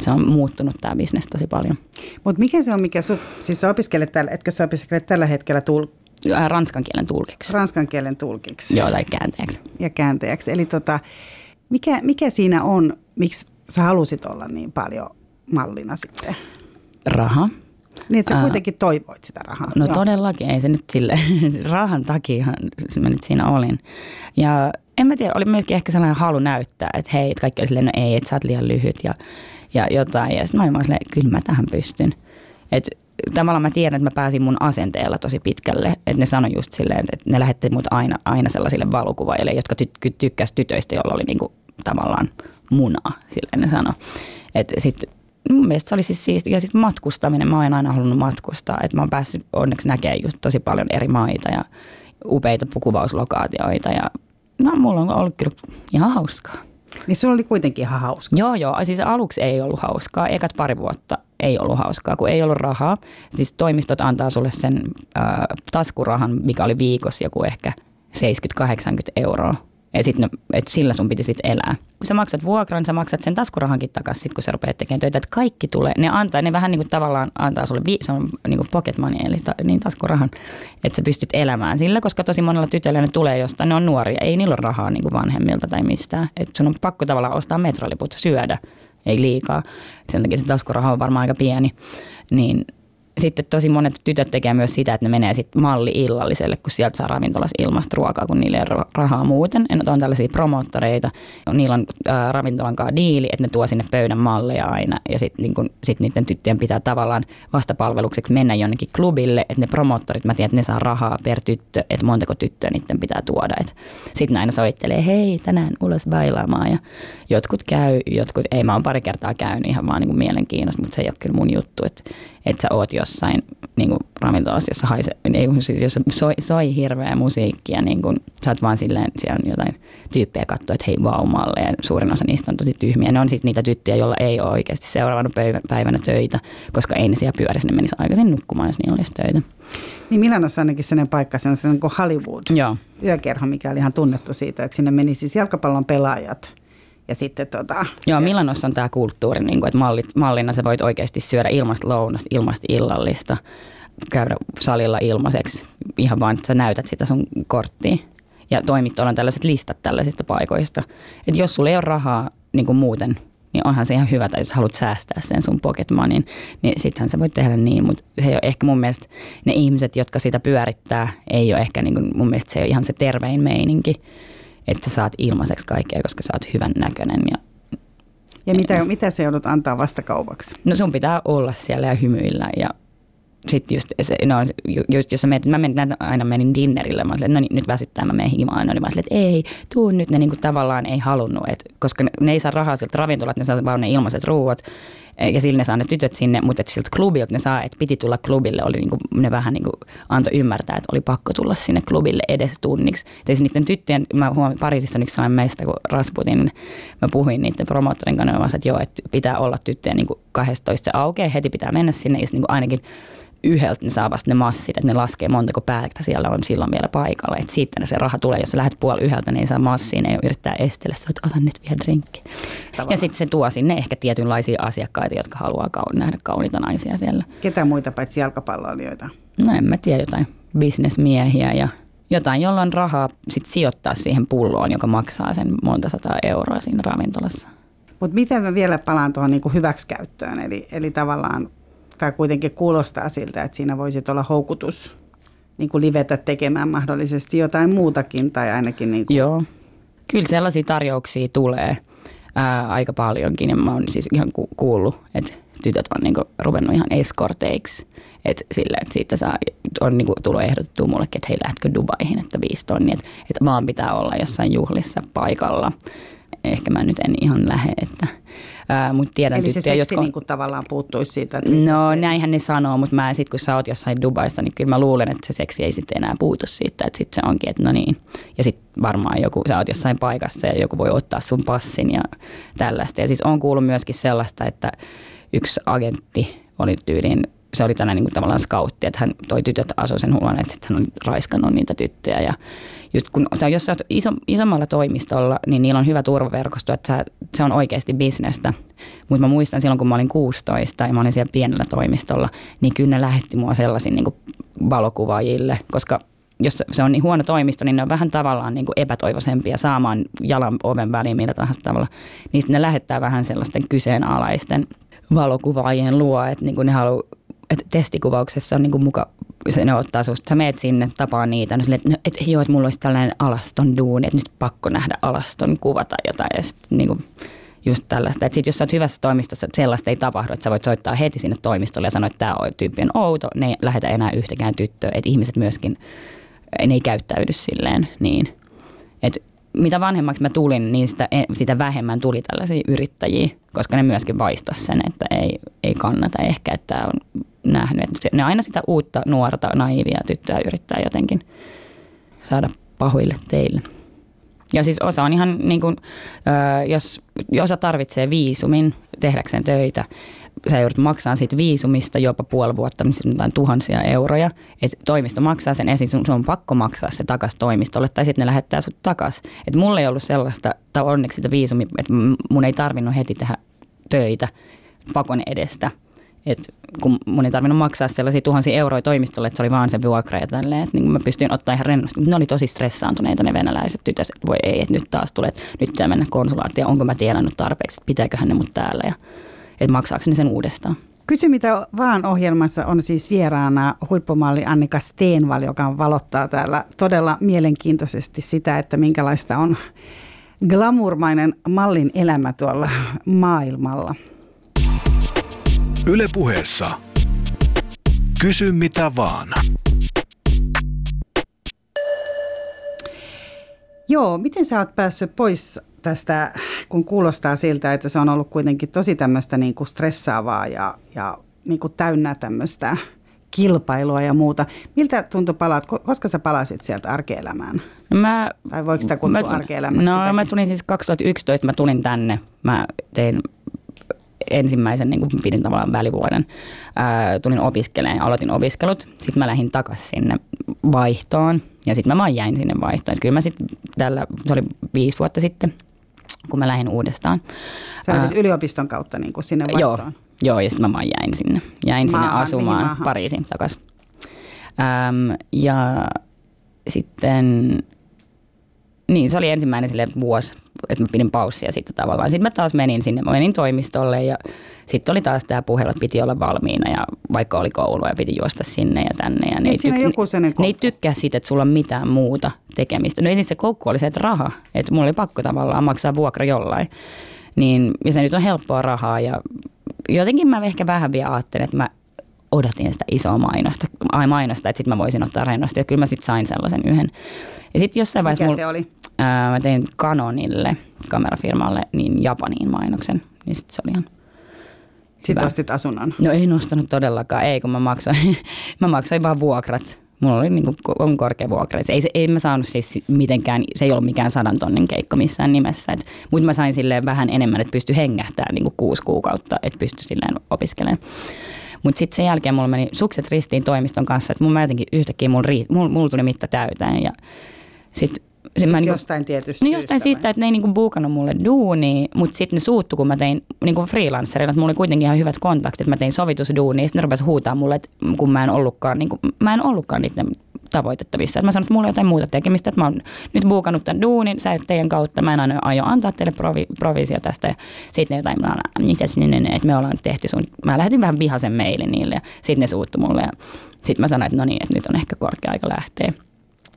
Se on muuttunut tämä bisnes tosi paljon.
mutta mikä se on, mikä sut, siis sä opiskelet tällä, etkö sä opiskelet tällä hetkellä tul,
Ranskan kielen tulkiksi.
ranskan kielen tulkiksi?
Joo, tai käänteeksi.
ja kääntäjäksi. Eli tota, mikä, mikä siinä on, miksi sä halusit olla niin paljon mallina sitten?
Raha.
Niin, että sä
Ää.
kuitenkin toivoit sitä rahaa.
No
Joo.
todellakin, ei se nyt sille [laughs] rahan takia mä nyt siinä olin. Ja en mä tiedä, oli myöskin ehkä sellainen halu näyttää, että hei, että kaikki oli silleen, no ei, että sä oot liian lyhyt ja, ja jotain. Ja sitten mä olin vaan silleen, kyllä mä tähän pystyn. Et tavallaan mä tiedän, että mä pääsin mun asenteella tosi pitkälle. Että ne sanoi just silleen, että ne lähetti mut aina, aina sellaisille valokuvaajille, jotka ty- tykkäs tytöistä, jolla oli niinku tavallaan munaa, silleen ne sanoi. Että sitten mun mielestä se oli siis siistiä. Ja sitten matkustaminen, mä oon aina halunnut matkustaa. Että mä oon päässyt onneksi näkemään just tosi paljon eri maita ja upeita kuvauslokaatioita. Ja no mulla on ollut kyllä ihan hauskaa.
Niin sulla oli kuitenkin ihan hauska.
Joo, joo. Siis aluksi ei ollut hauskaa. Ekat pari vuotta ei ollut hauskaa, kun ei ollut rahaa. Siis toimistot antaa sulle sen äh, taskurahan, mikä oli viikossa joku ehkä 70-80 euroa. Ja sit ne, et sillä sun piti sitten elää. Kun sä maksat vuokran, sä maksat sen taskurahankin takaisin, sit kun sä rupeat tekemään töitä. Että kaikki tulee, ne antaa, ne vähän niin kuin tavallaan antaa sulle, vi, se on niin kuin pocket money, eli ta, niin taskurahan, että sä pystyt elämään sillä, koska tosi monella tytöllä ne tulee jostain, ne on nuoria, ei niillä ole rahaa niin kuin vanhemmilta tai mistään. Että sun on pakko tavallaan ostaa metroliput, syödä, ei liikaa. Sen takia se taskuraha on varmaan aika pieni. Niin sitten tosi monet tytöt tekee myös sitä, että ne menee sitten malli-illalliselle, kun sieltä saa ravintolassa ilmasta ruokaa, kun niillä ei ole rahaa muuten. En on tällaisia promottoreita. Niillä on äh, ravintolan kanssa diili, että ne tuo sinne pöydän malleja aina. Ja sitten niin sit niiden tyttöjen pitää tavallaan vastapalvelukseksi mennä jonnekin klubille, että ne promottorit, mä tiedän, että ne saa rahaa per tyttö, että montako tyttöä niiden pitää tuoda. Sitten aina soittelee, hei tänään ulos bailaamaan ja jotkut käy, jotkut ei. Mä oon pari kertaa käynyt ihan vaan niin mielenkiinnosta, mutta se ei ole kyllä mun juttu. Että että sä oot jossain niin kuin ravintolassa, jossa, haise, ei, siis jossa soi, soi hirveä musiikkia, niin kuin, sä oot vaan silleen, siellä on jotain tyyppejä katsoa, että hei vaumalle ja suurin osa niistä on tosi tyhmiä. Ne on siis niitä tyttöjä, joilla ei ole oikeasti seuraavana päivänä töitä, koska ei ne siellä pyörisi, ne menisi aikaisin nukkumaan, jos niillä olisi töitä.
Niin Milanossa ainakin sellainen paikka, se on sellainen kuin Hollywood Joo. yökerho, mikä oli ihan tunnettu siitä, että sinne meni siis jalkapallon pelaajat – ja sitten tota,
Joo, se, Milanossa on tämä kulttuuri, niin kuin, että mallit, mallina sä voit oikeasti syödä ilmasta lounasta, ilmasta illallista, käydä salilla ilmaiseksi, ihan vaan, että sä näytät sitä sun korttia. Ja toimistolla on tällaiset listat tällaisista paikoista. Että jos sulla ei ole rahaa niin kuin muuten, niin onhan se ihan hyvä, tai jos haluat säästää sen sun pocket moneyn, niin sittenhän sä voit tehdä niin, mutta se ei ole ehkä mun mielestä, ne ihmiset, jotka sitä pyörittää, ei ole ehkä niin kuin, mun mielestä se ei ole ihan se tervein meininki että sä saat ilmaiseksi kaikkea, koska sä oot hyvän näköinen. Ja,
ja mitä, mitä se joudut antaa vastakaupaksi?
No sun pitää olla siellä ja hymyillä ja sitten just, se, no, just jos sä menet, mä menin, aina menin dinnerille, mä olin, että no niin, nyt väsyttää, mä menen himaan. Niin mä olin, että ei, tuu nyt, ne niinku tavallaan ei halunnut, et, koska ne, ne ei saa rahaa sieltä ravintolat, ne saa vaan ne ilmaiset ruuat ja sillä ne saa ne tytöt sinne, mutta siltä klubilta ne saa, että piti tulla klubille, oli niinku, ne vähän niinku antoi ymmärtää, että oli pakko tulla sinne klubille edes tunniksi. Tein niiden tyttöjen, mä huomasin Pariisissa on yksi sellainen meistä, kun Rasputin, niin mä puhuin niiden promottorin kanssa, että joo, että pitää olla tyttöjen niinku 12 se aukeaa, heti pitää mennä sinne, ja niinku ainakin yhdeltä ne saa vasta ne massit, että ne laskee montako päätä siellä on silloin vielä paikalla. Että siitä se raha tulee, jos sä lähdet puoli yhdeltä, niin ei saa massiin, ei yrittää estellä, että ota nyt vielä drinkki. Ja sitten se tuo sinne ehkä tietynlaisia asiakkaita, jotka haluaa kaun- nähdä kauniita naisia siellä.
Ketä muita paitsi jalkapalloilijoita?
No en mä tiedä, jotain bisnesmiehiä ja jotain, jolla on rahaa sit sijoittaa siihen pulloon, joka maksaa sen monta sataa euroa siinä ravintolassa.
Mutta miten mä vielä palaan tuohon niinku hyväksikäyttöön, eli, eli tavallaan tämä kuitenkin kuulostaa siltä, että siinä voisi olla houkutus niin kuin livetä tekemään mahdollisesti jotain muutakin tai ainakin... Niin kuin.
Joo, kyllä sellaisia tarjouksia tulee ää, aika paljonkin ja mä oon siis ihan ku- kuullut, että tytöt on niin kuin ruvennut ihan eskorteiksi. Että sillä, että siitä saa, on niin tullut ehdotettua mullekin, että hei lähdetkö Dubaihin, että viisi tonnia, että, että vaan pitää olla jossain juhlissa paikalla. Ehkä mä nyt en ihan lähde, että Ää, mut tiedän
Eli
tyttöjä,
se seksi jotka... niin kuin tavallaan puuttuisi siitä? Että
no se... näinhän ne sanoo, mutta mä sit kun sä oot jossain Dubaissa, niin kyllä mä luulen, että se seksi ei sitten enää puutu siitä. Että sitten se onkin, että no niin. Ja sitten varmaan joku, sä oot jossain paikassa ja joku voi ottaa sun passin ja tällaista. Ja siis on kuullut myöskin sellaista, että yksi agentti oli tyyliin se oli tällainen niin tavallaan scoutti, että hän toi tytöt asui sen huoneet, että hän on raiskannut niitä tyttöjä ja just kun jos sä oot iso, isommalla toimistolla, niin niillä on hyvä turvaverkosto, että sä, se on oikeasti bisnestä. Mutta mä muistan silloin, kun mä olin 16 ja mä olin siellä pienellä toimistolla, niin kyllä ne lähetti mua sellaisin niin valokuvaajille, koska jos se on niin huono toimisto, niin ne on vähän tavallaan niin kuin epätoivoisempia saamaan jalan oven väliin millä tahansa tavalla. Niin ne lähettää vähän sellaisten kyseenalaisten valokuvaajien luo, että niin kuin ne haluaa että testikuvauksessa on niin kuin muka, se ne ottaa susta, sä meet sinne, tapaa niitä, no silleen, että, no, että joo, että mulla olisi tällainen alaston duuni, että nyt pakko nähdä alaston kuva tai jotain, ja sitten niin kuin, just tällaista. Että sit jos sä oot hyvässä toimistossa, että sellaista ei tapahdu, että sä voit soittaa heti sinne toimistolle ja sanoa, että tämä tyyppi on outo, ne ei lähetä enää yhtäkään tyttöä, että ihmiset myöskin, ne ei käyttäydy silleen niin. Että mitä vanhemmaksi mä tulin, niin sitä, sitä vähemmän tuli tällaisia yrittäjiä, koska ne myöskin vaistas sen, että ei, ei kannata ehkä, että on nähnyt. Että ne aina sitä uutta, nuorta, naivia tyttöä yrittää jotenkin saada pahoille teille. Ja siis osa on ihan niin kuin, jos osa tarvitsee viisumin tehdäkseen töitä, sä joudut maksaa siitä viisumista jopa puoli vuotta, niin siis jotain tuhansia euroja. Että toimisto maksaa sen ensin, sun, sun on pakko maksaa se takaisin toimistolle tai sitten ne lähettää sut takaisin. Että mulla ei ollut sellaista, tai onneksi sitä viisumi, että mun ei tarvinnut heti tehdä töitä pakon edestä. Et kun mun ei tarvinnut maksaa sellaisia tuhansia euroja toimistolle, että se oli vaan se vuokra ja tälleen, että niin mä pystyin ottaa ihan rennosti. Mutta ne oli tosi stressaantuneita ne venäläiset tytöt, että voi ei, että nyt taas tulee, että nyt pitää mennä konsulaattiin, onko mä tienannut tarpeeksi, että pitääköhän ne mut täällä ja että maksaako ne sen uudestaan.
Kysy mitä vaan ohjelmassa on siis vieraana huippumalli Annika Steenval, joka valottaa täällä todella mielenkiintoisesti sitä, että minkälaista on glamourmainen mallin elämä tuolla maailmalla.
Yle puheessa. Kysy mitä vaan.
Joo, miten sä oot päässyt pois tästä, kun kuulostaa siltä, että se on ollut kuitenkin tosi tämmöistä niin kuin stressaavaa ja, ja niin kuin täynnä tämmöistä kilpailua ja muuta. Miltä tuntui palaat, koska sä palasit sieltä arkielämään?
No mä,
tai voiko sitä kutsua arkielämäksi?
No sitäkin? mä tulin siis 2011, mä tulin tänne. Mä tein ensimmäisen, niin kuin pidin tavallaan välivuoden, ää, tulin opiskelemaan, aloitin opiskelut. Sitten mä lähdin takaisin sinne vaihtoon ja sitten mä vaan jäin sinne vaihtoon. Et kyllä mä sitten tällä, se oli viisi vuotta sitten, kun mä lähdin uudestaan.
Sä ää, yliopiston kautta niin kuin sinne vaihtoon?
Joo, joo ja sitten mä vaan jäin sinne. Jäin maahan, sinne asumaan niin Pariisiin takaisin. Ähm, ja sitten, niin se oli ensimmäinen sille vuosi, että mä pidin paussia sitten tavallaan. Sitten mä taas menin sinne, mä menin toimistolle ja sitten oli taas tämä puhelu, että piti olla valmiina ja vaikka oli koulu ja piti juosta sinne ja tänne. Ja
ne, ei tyk- joku
ne, ne ei tykkää siitä, että sulla on mitään muuta tekemistä. No ei siis se koukku oli se, että raha, että mulla oli pakko tavallaan maksaa vuokra jollain. Niin, ja se nyt on helppoa rahaa ja jotenkin mä ehkä vähän vielä ajattelin, että mä odotin sitä isoa mainosta, mainosta että sitten mä voisin ottaa rennosti. Ja kyllä mä sitten sain sellaisen yhden. Ja sitten jossain vaiheessa...
Mikä se oli?
Ää, mä tein Canonille, kamerafirmalle, niin Japaniin mainoksen. Niin sitten se oli ihan
Sitten hyvä. ostit asunnon?
No ei nostanut todellakaan, ei kun mä maksoin, [laughs] mä maksoin vaan vuokrat. Mulla oli niin kuin korkea vuokra. Ei, se, ei mä saanut siis mitenkään, se ei ollut mikään sadan tonnin keikko missään nimessä. mutta mä sain silleen vähän enemmän, että pysty hengähtämään niin kuin kuusi kuukautta, että pysty silleen opiskelemaan. Mutta sitten sen jälkeen mulla meni sukset ristiin toimiston kanssa, että mun mä jotenkin yhtäkkiä mulla, mulla, mulla tuli mitta täyteen ja sitten
Siis mä niinku, jostain tietysti
niin jostain siitä, että ne ei niinku buukannut mulle duunia, mutta sitten ne suuttu, kun mä tein niinku freelancerina, että mulla oli kuitenkin ihan hyvät kontaktit, mä tein sovitusduunia, sitten ne rupesivat huutaa mulle, että kun mä en ollutkaan, niinku, mä en ollutkaan niiden tavoitettavissa. Että mä sanoin, että mulla on jotain muuta tekemistä, että mä oon nyt buukannut tämän duunin, sä et teidän kautta, mä en aina aio antaa teille provi, provisio tästä. Ja sitten jotain, mä mitä sinne, että me ollaan tehty sun, mä lähetin vähän vihaisen mailin niille ja sitten ne suuttu mulle sitten mä sanoin, että no niin, että nyt on ehkä korkea aika lähteä.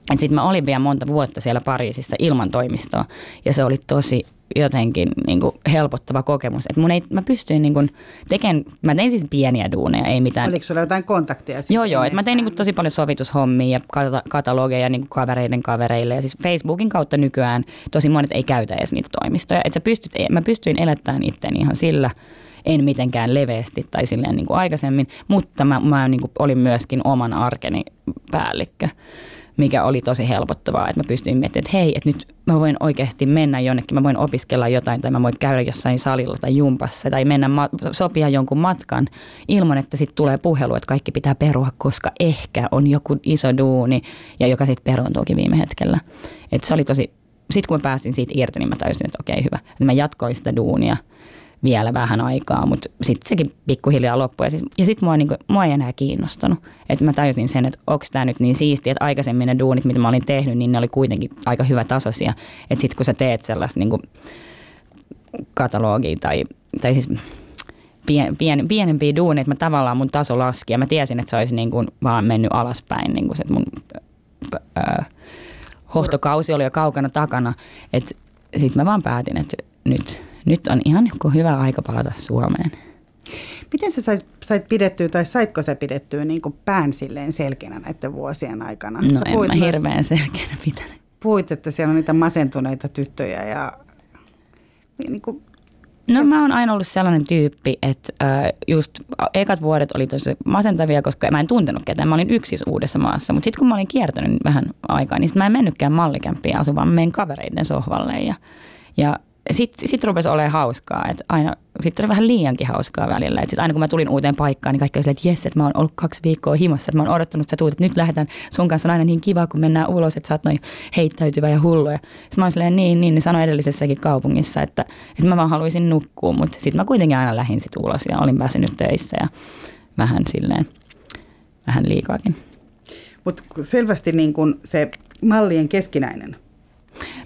Sitten mä olin vielä monta vuotta siellä Pariisissa ilman toimistoa ja se oli tosi jotenkin niin kuin helpottava kokemus. Että mun ei, mä pystyin niin kuin tekemään, mä tein siis pieniä duuneja, ei mitään.
Oliko sulla jotain kontakteja? Siis
joo, joo, että mä tein niin kuin tosi paljon sovitushommia ja katalogeja niin kuin kavereiden kavereille. Ja siis Facebookin kautta nykyään tosi monet ei käytä edes niitä toimistoja. Että sä pystyt, mä pystyin elättämään itseäni ihan sillä, en mitenkään leveästi tai silleen niin kuin aikaisemmin, mutta mä, mä niin kuin olin myöskin oman arkeni päällikkö mikä oli tosi helpottavaa, että mä pystyin miettimään, että hei, että nyt mä voin oikeasti mennä jonnekin, mä voin opiskella jotain tai mä voin käydä jossain salilla tai jumpassa tai mennä ma- sopia jonkun matkan ilman, että sitten tulee puhelu, että kaikki pitää perua, koska ehkä on joku iso duuni ja joka sitten peruuntuukin viime hetkellä. Että se oli tosi, sitten kun mä pääsin siitä irti, niin mä täysin, että okei hyvä. Että mä jatkoin sitä duunia – vielä vähän aikaa, mutta sitten sekin pikkuhiljaa loppui. Ja, siis, ja sitten mua, niinku, mua ei enää kiinnostanut. Että mä tajusin sen, että onko tämä nyt niin siistiä, että aikaisemmin ne duunit, mitä mä olin tehnyt, niin ne oli kuitenkin aika hyvä tasoisia. Että sitten kun sä teet sellaista niinku, katalogia tai, tai siis pien, pien, pienempiä duuneja, että mä tavallaan mun taso laski ja mä tiesin, että se olisi niin kuin vaan mennyt alaspäin, niin kuin se, että mun ää, hohtokausi oli jo kaukana takana, että sitten mä vaan päätin, että nyt nyt on ihan joku hyvä aika palata Suomeen.
Miten sä sait, sait pidettyä tai saitko sä pidettyä niin kuin pään silleen selkeänä näiden vuosien aikana?
No sä en mä hirveän selkeänä pitänyt.
Puhuit, että siellä on niitä masentuneita tyttöjä ja niin kuin
No mä oon aina ollut sellainen tyyppi, että äh, just ekat vuodet oli tosi masentavia, koska mä en tuntenut ketään. Mä olin yksin uudessa maassa, mutta sitten kun mä olin kiertänyt vähän aikaa, niin sit mä en mennytkään mallikämppiin asumaan. Mä menin kavereiden sohvalle ja, ja sitten sit rupesi olemaan hauskaa, että aina, sitten oli vähän liiankin hauskaa välillä. Sitten aina kun mä tulin uuteen paikkaan, niin kaikki oli että jes, että mä oon ollut kaksi viikkoa himassa, että mä oon odottanut, että sä tuut, että nyt lähdetään, sun kanssa on aina niin kiva, kun mennään ulos, että sä oot noin heittäytyvä ja hullu. Ja sitten mä oon silleen, niin, niin, ne sanoi edellisessäkin kaupungissa, että, että mä vaan haluaisin nukkua, mutta sitten mä kuitenkin aina lähdin sit ulos ja olin päässyt töissä ja vähän silleen, vähän liikaakin.
Mutta selvästi niin kun se mallien keskinäinen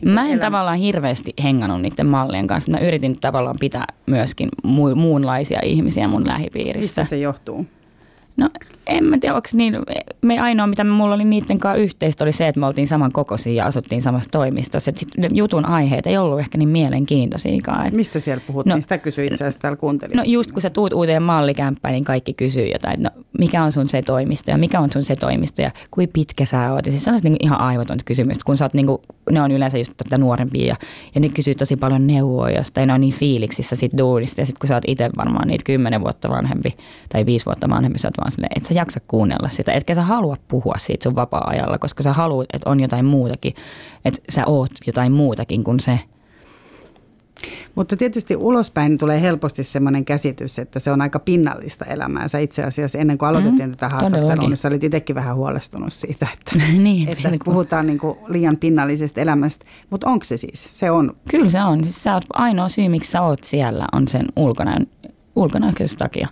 Mä en elämä. tavallaan hirveästi hengannut niiden mallien kanssa. Mä yritin tavallaan pitää myöskin mu- muunlaisia ihmisiä mun lähipiirissä.
Mistä se johtuu?
No en mä tiedä, onko niin, me ainoa mitä mulla oli niiden kanssa yhteistä oli se, että me oltiin saman kokoisia ja asuttiin samassa toimistossa. Sit jutun aiheet ei ollut ehkä niin mielenkiintoisiakaan. Et,
Mistä siellä puhuttiin? No, Sitä kysyi itse asiassa täällä kuuntelija.
No just kun sä tuut uuteen mallikämppään, niin kaikki kysyy jotain, että no, mikä on sun se toimisto ja mikä on sun se toimisto ja kuin pitkä sä oot. Ja siis sellaiset niin ihan aivotonta kysymystä, kun sä oot niin kuin, ne on yleensä just tätä nuorempia ja, ja ne kysyy tosi paljon neuvoa jostain, ne on niin fiiliksissä sit duunista ja sitten kun sä oot itse varmaan niitä kymmenen vuotta vanhempi tai viisi vuotta vanhempi, sä oot vaan silleen, että sä jaksa kuunnella sitä, etkä sä halua puhua siitä sun vapaa-ajalla, koska sä haluat, että on jotain muutakin, että sä oot jotain muutakin kuin se.
Mutta tietysti ulospäin tulee helposti sellainen käsitys, että se on aika pinnallista elämää. Sä itse asiassa ennen kuin aloitettiin mm, tätä haastattelua, niin sä olit itsekin vähän huolestunut siitä, että, [laughs] niin, että puhutaan niin kuin liian pinnallisesta elämästä. Mutta onko se siis? Se on.
Kyllä se on. Siis sä oot, ainoa syy, miksi sä oot siellä, on sen ulkonäön, ulkonäköisen takia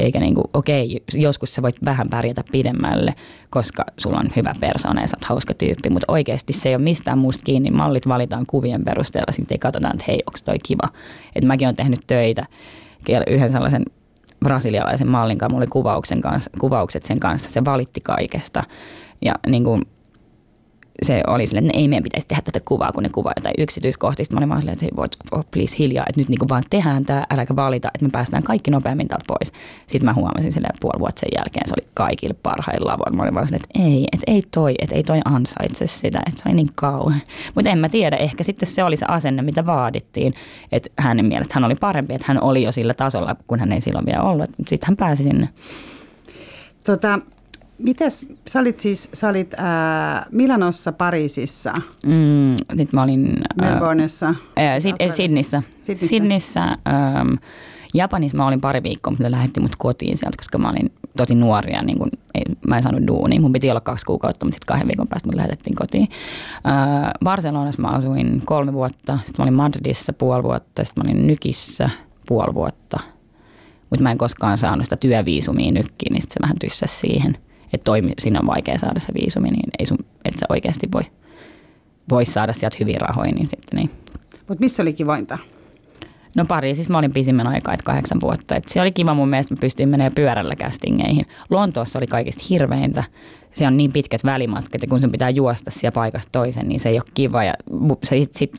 eikä niin kuin, okei, joskus sä voit vähän pärjätä pidemmälle, koska sulla on hyvä persoona ja sä oot hauska tyyppi, mutta oikeasti se ei ole mistään muusta kiinni. Mallit valitaan kuvien perusteella, sitten ei katsota, että hei, onko toi kiva. Et mäkin olen tehnyt töitä yhden sellaisen brasilialaisen mallin kanssa, mulla oli kuvauksen kanssa, kuvaukset sen kanssa, se valitti kaikesta. Ja niin kuin, se oli silleen, että ei meidän pitäisi tehdä tätä kuvaa, kun ne kuvaa jotain yksityiskohtista. Mä olin vaan silleen, että hei, voit, oh, please hiljaa, että nyt niin vaan tehdään tämä, äläkä valita, että me päästään kaikki nopeammin täältä pois. Sitten mä huomasin silleen puoli vuotta sen jälkeen, se oli kaikille parhain lavon. Mä olin vaan silleen, että ei, että ei toi, että ei toi ansaitse sitä, että se oli niin kauan. Mutta en mä tiedä, ehkä sitten se oli se asenne, mitä vaadittiin, että hänen mielestä hän oli parempi, että hän oli jo sillä tasolla, kun hän ei silloin vielä ollut. Sitten hän pääsi sinne.
Tota, Mites, sä olit siis, sä olit ää, Milanossa, Pariisissa.
Mm, nyt mä olin...
Melbourneissa.
Ää, Sid- Sydnissä. Sydnissä. Sydnissä ähm, Japanissa mä olin pari viikkoa, mutta lähetti mut kotiin sieltä, koska mä olin tosi nuori ja niin kun, ei, mä en saanut duunia. Mun piti olla kaksi kuukautta, mutta sitten kahden viikon päästä mut lähetettiin kotiin. Äh, Barcelonassa mä asuin kolme vuotta, sitten mä olin Madridissa puoli vuotta, sitten mä olin Nykissä puoli vuotta. Mutta mä en koskaan saanut sitä työviisumia nykkiin, niin sitten se vähän tyssäsi siihen – että toimi, siinä on vaikea saada se viisumi, niin ei sun, että sä oikeasti voi, voi saada sieltä hyviä rahoja. Niin sitten niin.
Mutta missä oli kivointa?
No Pariisissa mä olin pisimmän aikaa, että kahdeksan vuotta. Et se oli kiva mun mielestä, mä pystyin menemään pyörällä castingeihin. Lontoossa oli kaikista hirveintä. Se on niin pitkät välimatkat ja kun sun pitää juosta siellä paikasta toisen, niin se ei ole kiva. Ja se sit, sit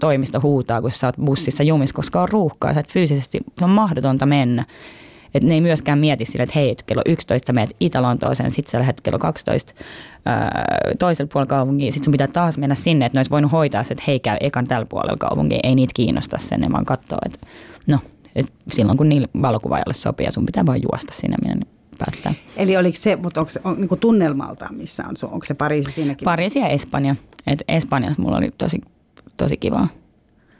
toimisto huutaa, kun sä oot bussissa jumissa, koska on ruuhkaa. Sä et fyysisesti, se on mahdotonta mennä. Että ne ei myöskään mieti sille, että hei, että kello 11 menet Itä-Lontooseen, sitten sä lähdet kello 12 ää, toisella puolella kaupungia, sitten sun pitää taas mennä sinne, että ne olisi voinut hoitaa se, että hei, käy ekan tällä puolella kaupungia, ei niitä kiinnosta sen, ne vaan katsoo, että no, et silloin kun niillä valokuvaajalle sopii ja sun pitää vaan juosta sinne, minne ne päättää.
Eli oliko se, mutta onko se on, niin tunnelmalta, missä on, onko se Pariisi siinäkin?
Pariisi ja Espanja. Et Espanjassa mulla oli tosi, tosi kivaa.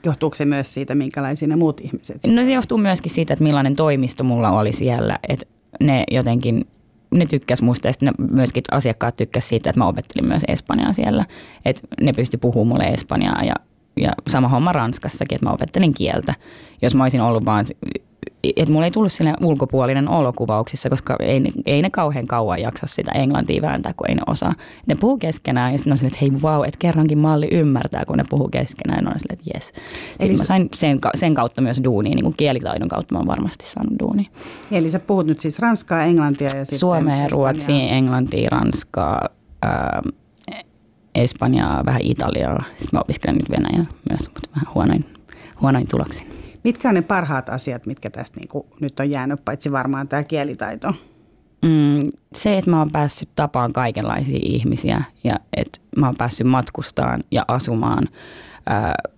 Johtuuko se myös siitä, minkälaisia ne muut ihmiset?
No se johtuu myöskin siitä, että millainen toimisto mulla oli siellä. Että ne jotenkin, ne tykkäs musta ja ne myöskin asiakkaat tykkäs siitä, että mä opettelin myös Espanjaa siellä. Että ne pysty puhumaan mulle Espanjaa ja, ja sama homma Ranskassakin, että mä opettelin kieltä. Jos mä olisin ollut vaan että mulla ei tullut sinne ulkopuolinen olokuvauksissa, koska ei, ei ne kauhean kauan jaksa sitä englantia vääntää, kun ei ne osaa. Ne puhuu keskenään ja sitten on silleen, että hei wow, että kerrankin malli ymmärtää, kun ne puhuu keskenään. Ja on silleen, että jes. Eli mä sain sen, sen kautta myös duunia, niin kuin kielitaidon kautta mä oon varmasti saanut duunia.
Eli sä puhut nyt siis ranskaa, englantia ja sitten
Suomea, ruotsia, englantia, ranskaa, ää, Espanjaa, vähän Italiaa. Sitten mä opiskelen nyt Venäjää myös, mutta vähän huonoin, huonoin tuloksin.
Mitkä on ne parhaat asiat, mitkä tästä niin kuin nyt on jäänyt, paitsi varmaan tämä kielitaito?
Mm, se, että mä oon päässyt tapaan kaikenlaisia ihmisiä ja että mä oon päässyt matkustaan ja asumaan.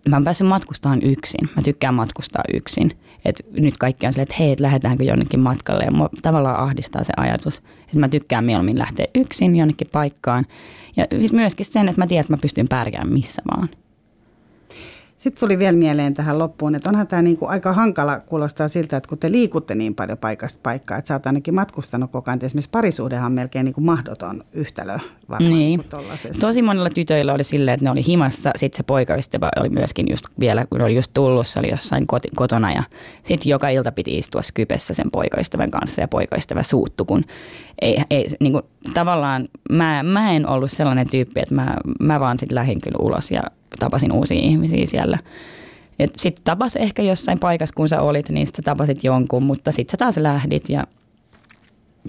Mä oon päässyt matkustaan yksin. Mä tykkään matkustaa yksin. Et nyt kaikki on silleen, että hei, et lähdetäänkö jonnekin matkalle. Ja mua tavallaan ahdistaa se ajatus, että mä tykkään mieluummin lähteä yksin jonnekin paikkaan. Ja siis myöskin sen, että mä tiedän, että mä pystyn pärjäämään missä vaan.
Sitten tuli vielä mieleen tähän loppuun, että onhan tämä niinku aika hankala kuulostaa siltä, että kun te liikutte niin paljon paikasta paikkaa, että sä oot ainakin matkustanut koko ajan. Esimerkiksi parisuhdehan on melkein niinku mahdoton yhtälö varmaan
Niin.
niin
Tosi monilla tytöillä oli silleen, että ne oli himassa. Sitten se poikaystävä oli myöskin just vielä, kun oli just tullut, se oli jossain koti, kotona. Ja sitten joka ilta piti istua Skypessä sen poikaystävän kanssa ja poikaystävä suuttu, kun ei, ei niin kuin, tavallaan mä, mä en ollut sellainen tyyppi, että mä, mä vaan sitten lähdin kyllä ulos ja tapasin uusia ihmisiä siellä. Sitten tapas ehkä jossain paikassa, kun sä olit, niin sitten tapasit jonkun, mutta sitten sä taas lähdit ja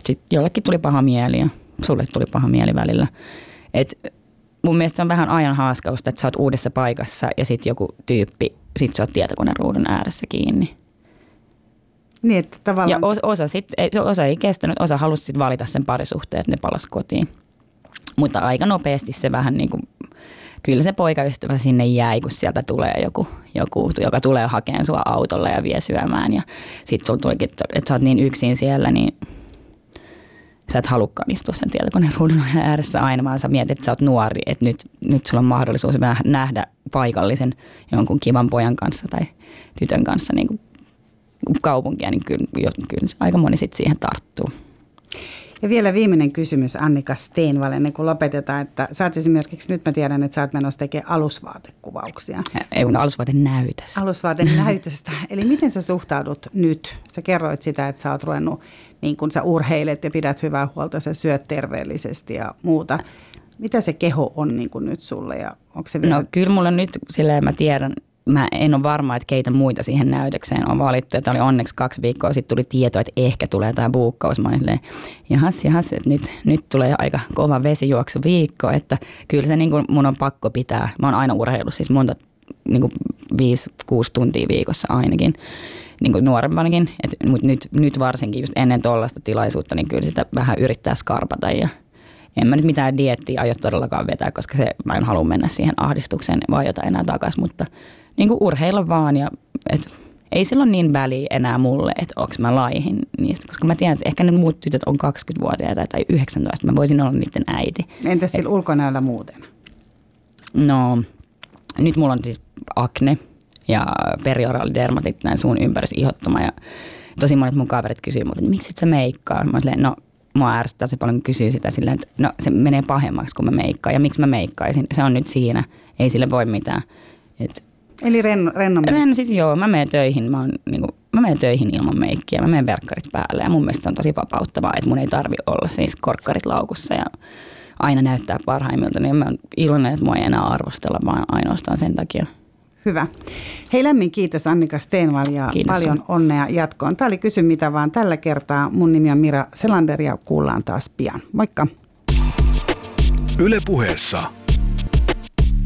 sitten jollekin tuli paha mieli ja sulle tuli paha mieli välillä. Et mun mielestä se on vähän ajan haaskausta, että sä oot uudessa paikassa ja sitten joku tyyppi, sit sä oot tietokoneen ruudun ääressä kiinni.
Niin, että tavallaan...
Ja osa, osa, sit, osa ei kestänyt, osa halusi sit valita sen parisuhteen, että ne palas kotiin. Mutta aika nopeasti se vähän niin kuin, kyllä se poikaystävä sinne jäi, kun sieltä tulee joku, joku joka tulee hakemaan sua autolla ja vie syömään. Ja sitten sulla tulikin, että, että sä oot niin yksin siellä, niin sä et halukkaan istua sen tietokoneen ruudun ääressä aina, vaan sä mietit, että sä oot nuori, että nyt, nyt sulla on mahdollisuus nähdä paikallisen jonkun kivan pojan kanssa tai tytön kanssa niin kuin kaupunkia, niin kyllä, kyllä aika moni sitten siihen tarttuu.
Ja vielä viimeinen kysymys Annika Steenval, ennen kuin lopetetaan, että sä oot esimerkiksi, nyt mä tiedän, että sä oot menossa tekemään alusvaatekuvauksia.
Ei kun alusvaatenäytös.
Alusvaatenäytöstä. [laughs] Eli miten sä suhtaudut nyt? Sä kerroit sitä, että sä oot ruvennut, niin kun sä urheilet ja pidät hyvää huolta, sä syöt terveellisesti ja muuta. Mitä se keho on niin kuin nyt sulle ja onko se vielä...
No kyllä mulla nyt, silleen mä tiedän, mä en ole varma, että keitä muita siihen näytökseen on valittu. Että oli onneksi kaksi viikkoa sitten tuli tieto, että ehkä tulee tämä buukkaus. Mä olin silleen, jahas, jahas, että nyt, nyt tulee aika kova vesijuoksu viikko. Että kyllä se niin kuin mun on pakko pitää. Mä oon aina urheillut siis monta, niin kuin viisi, kuusi tuntia viikossa ainakin. Niin kuin nuorempanakin. Mutta nyt, nyt varsinkin just ennen tuollaista tilaisuutta, niin kyllä sitä vähän yrittää skarpata ja en mä nyt mitään diettiä aio todellakaan vetää, koska se, mä en halua mennä siihen ahdistukseen vai jotain enää takaisin, mutta niin kuin urheilla vaan ja et, ei sillä ole niin väliä enää mulle, että onko mä laihin niistä, koska mä tiedän, että ehkä ne muut tytöt on 20-vuotiaita tai 19, mä voisin olla niiden äiti.
Entäs sillä ulkonäöllä muuten?
No, nyt mulla on siis akne ja perioraalidermatit näin suun ympärissä ihottuma ja tosi monet mun kaverit kysyy multa, että miksi et sä meikkaa? Mä silleen, no mua ärsyttää se paljon kysyä sitä silleen, että no se menee pahemmaksi, kun mä meikkaan. Ja miksi mä meikkaisin? Se on nyt siinä. Ei sille voi mitään. Et,
Eli ren, rennommin?
Ren, siis joo, mä menen töihin. Mä, oon, niin kuin, mä menen töihin ilman meikkiä. Mä menen verkkarit päälle ja mun mielestä se on tosi vapauttavaa, että mun ei tarvi olla siis korkkarit laukussa ja aina näyttää parhaimmilta. Niin mä oon iloinen, että mua ei enää arvostella, vaan ainoastaan sen takia.
Hyvä. Hei lämmin kiitos Annika Steenval ja kiitos. paljon onnea jatkoon. Tämä oli Kysy mitä vaan tällä kertaa. Mun nimi on Mira Selander ja kuullaan taas pian. Moikka.
Ylepuheessa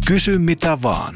Kysy mitä vaan.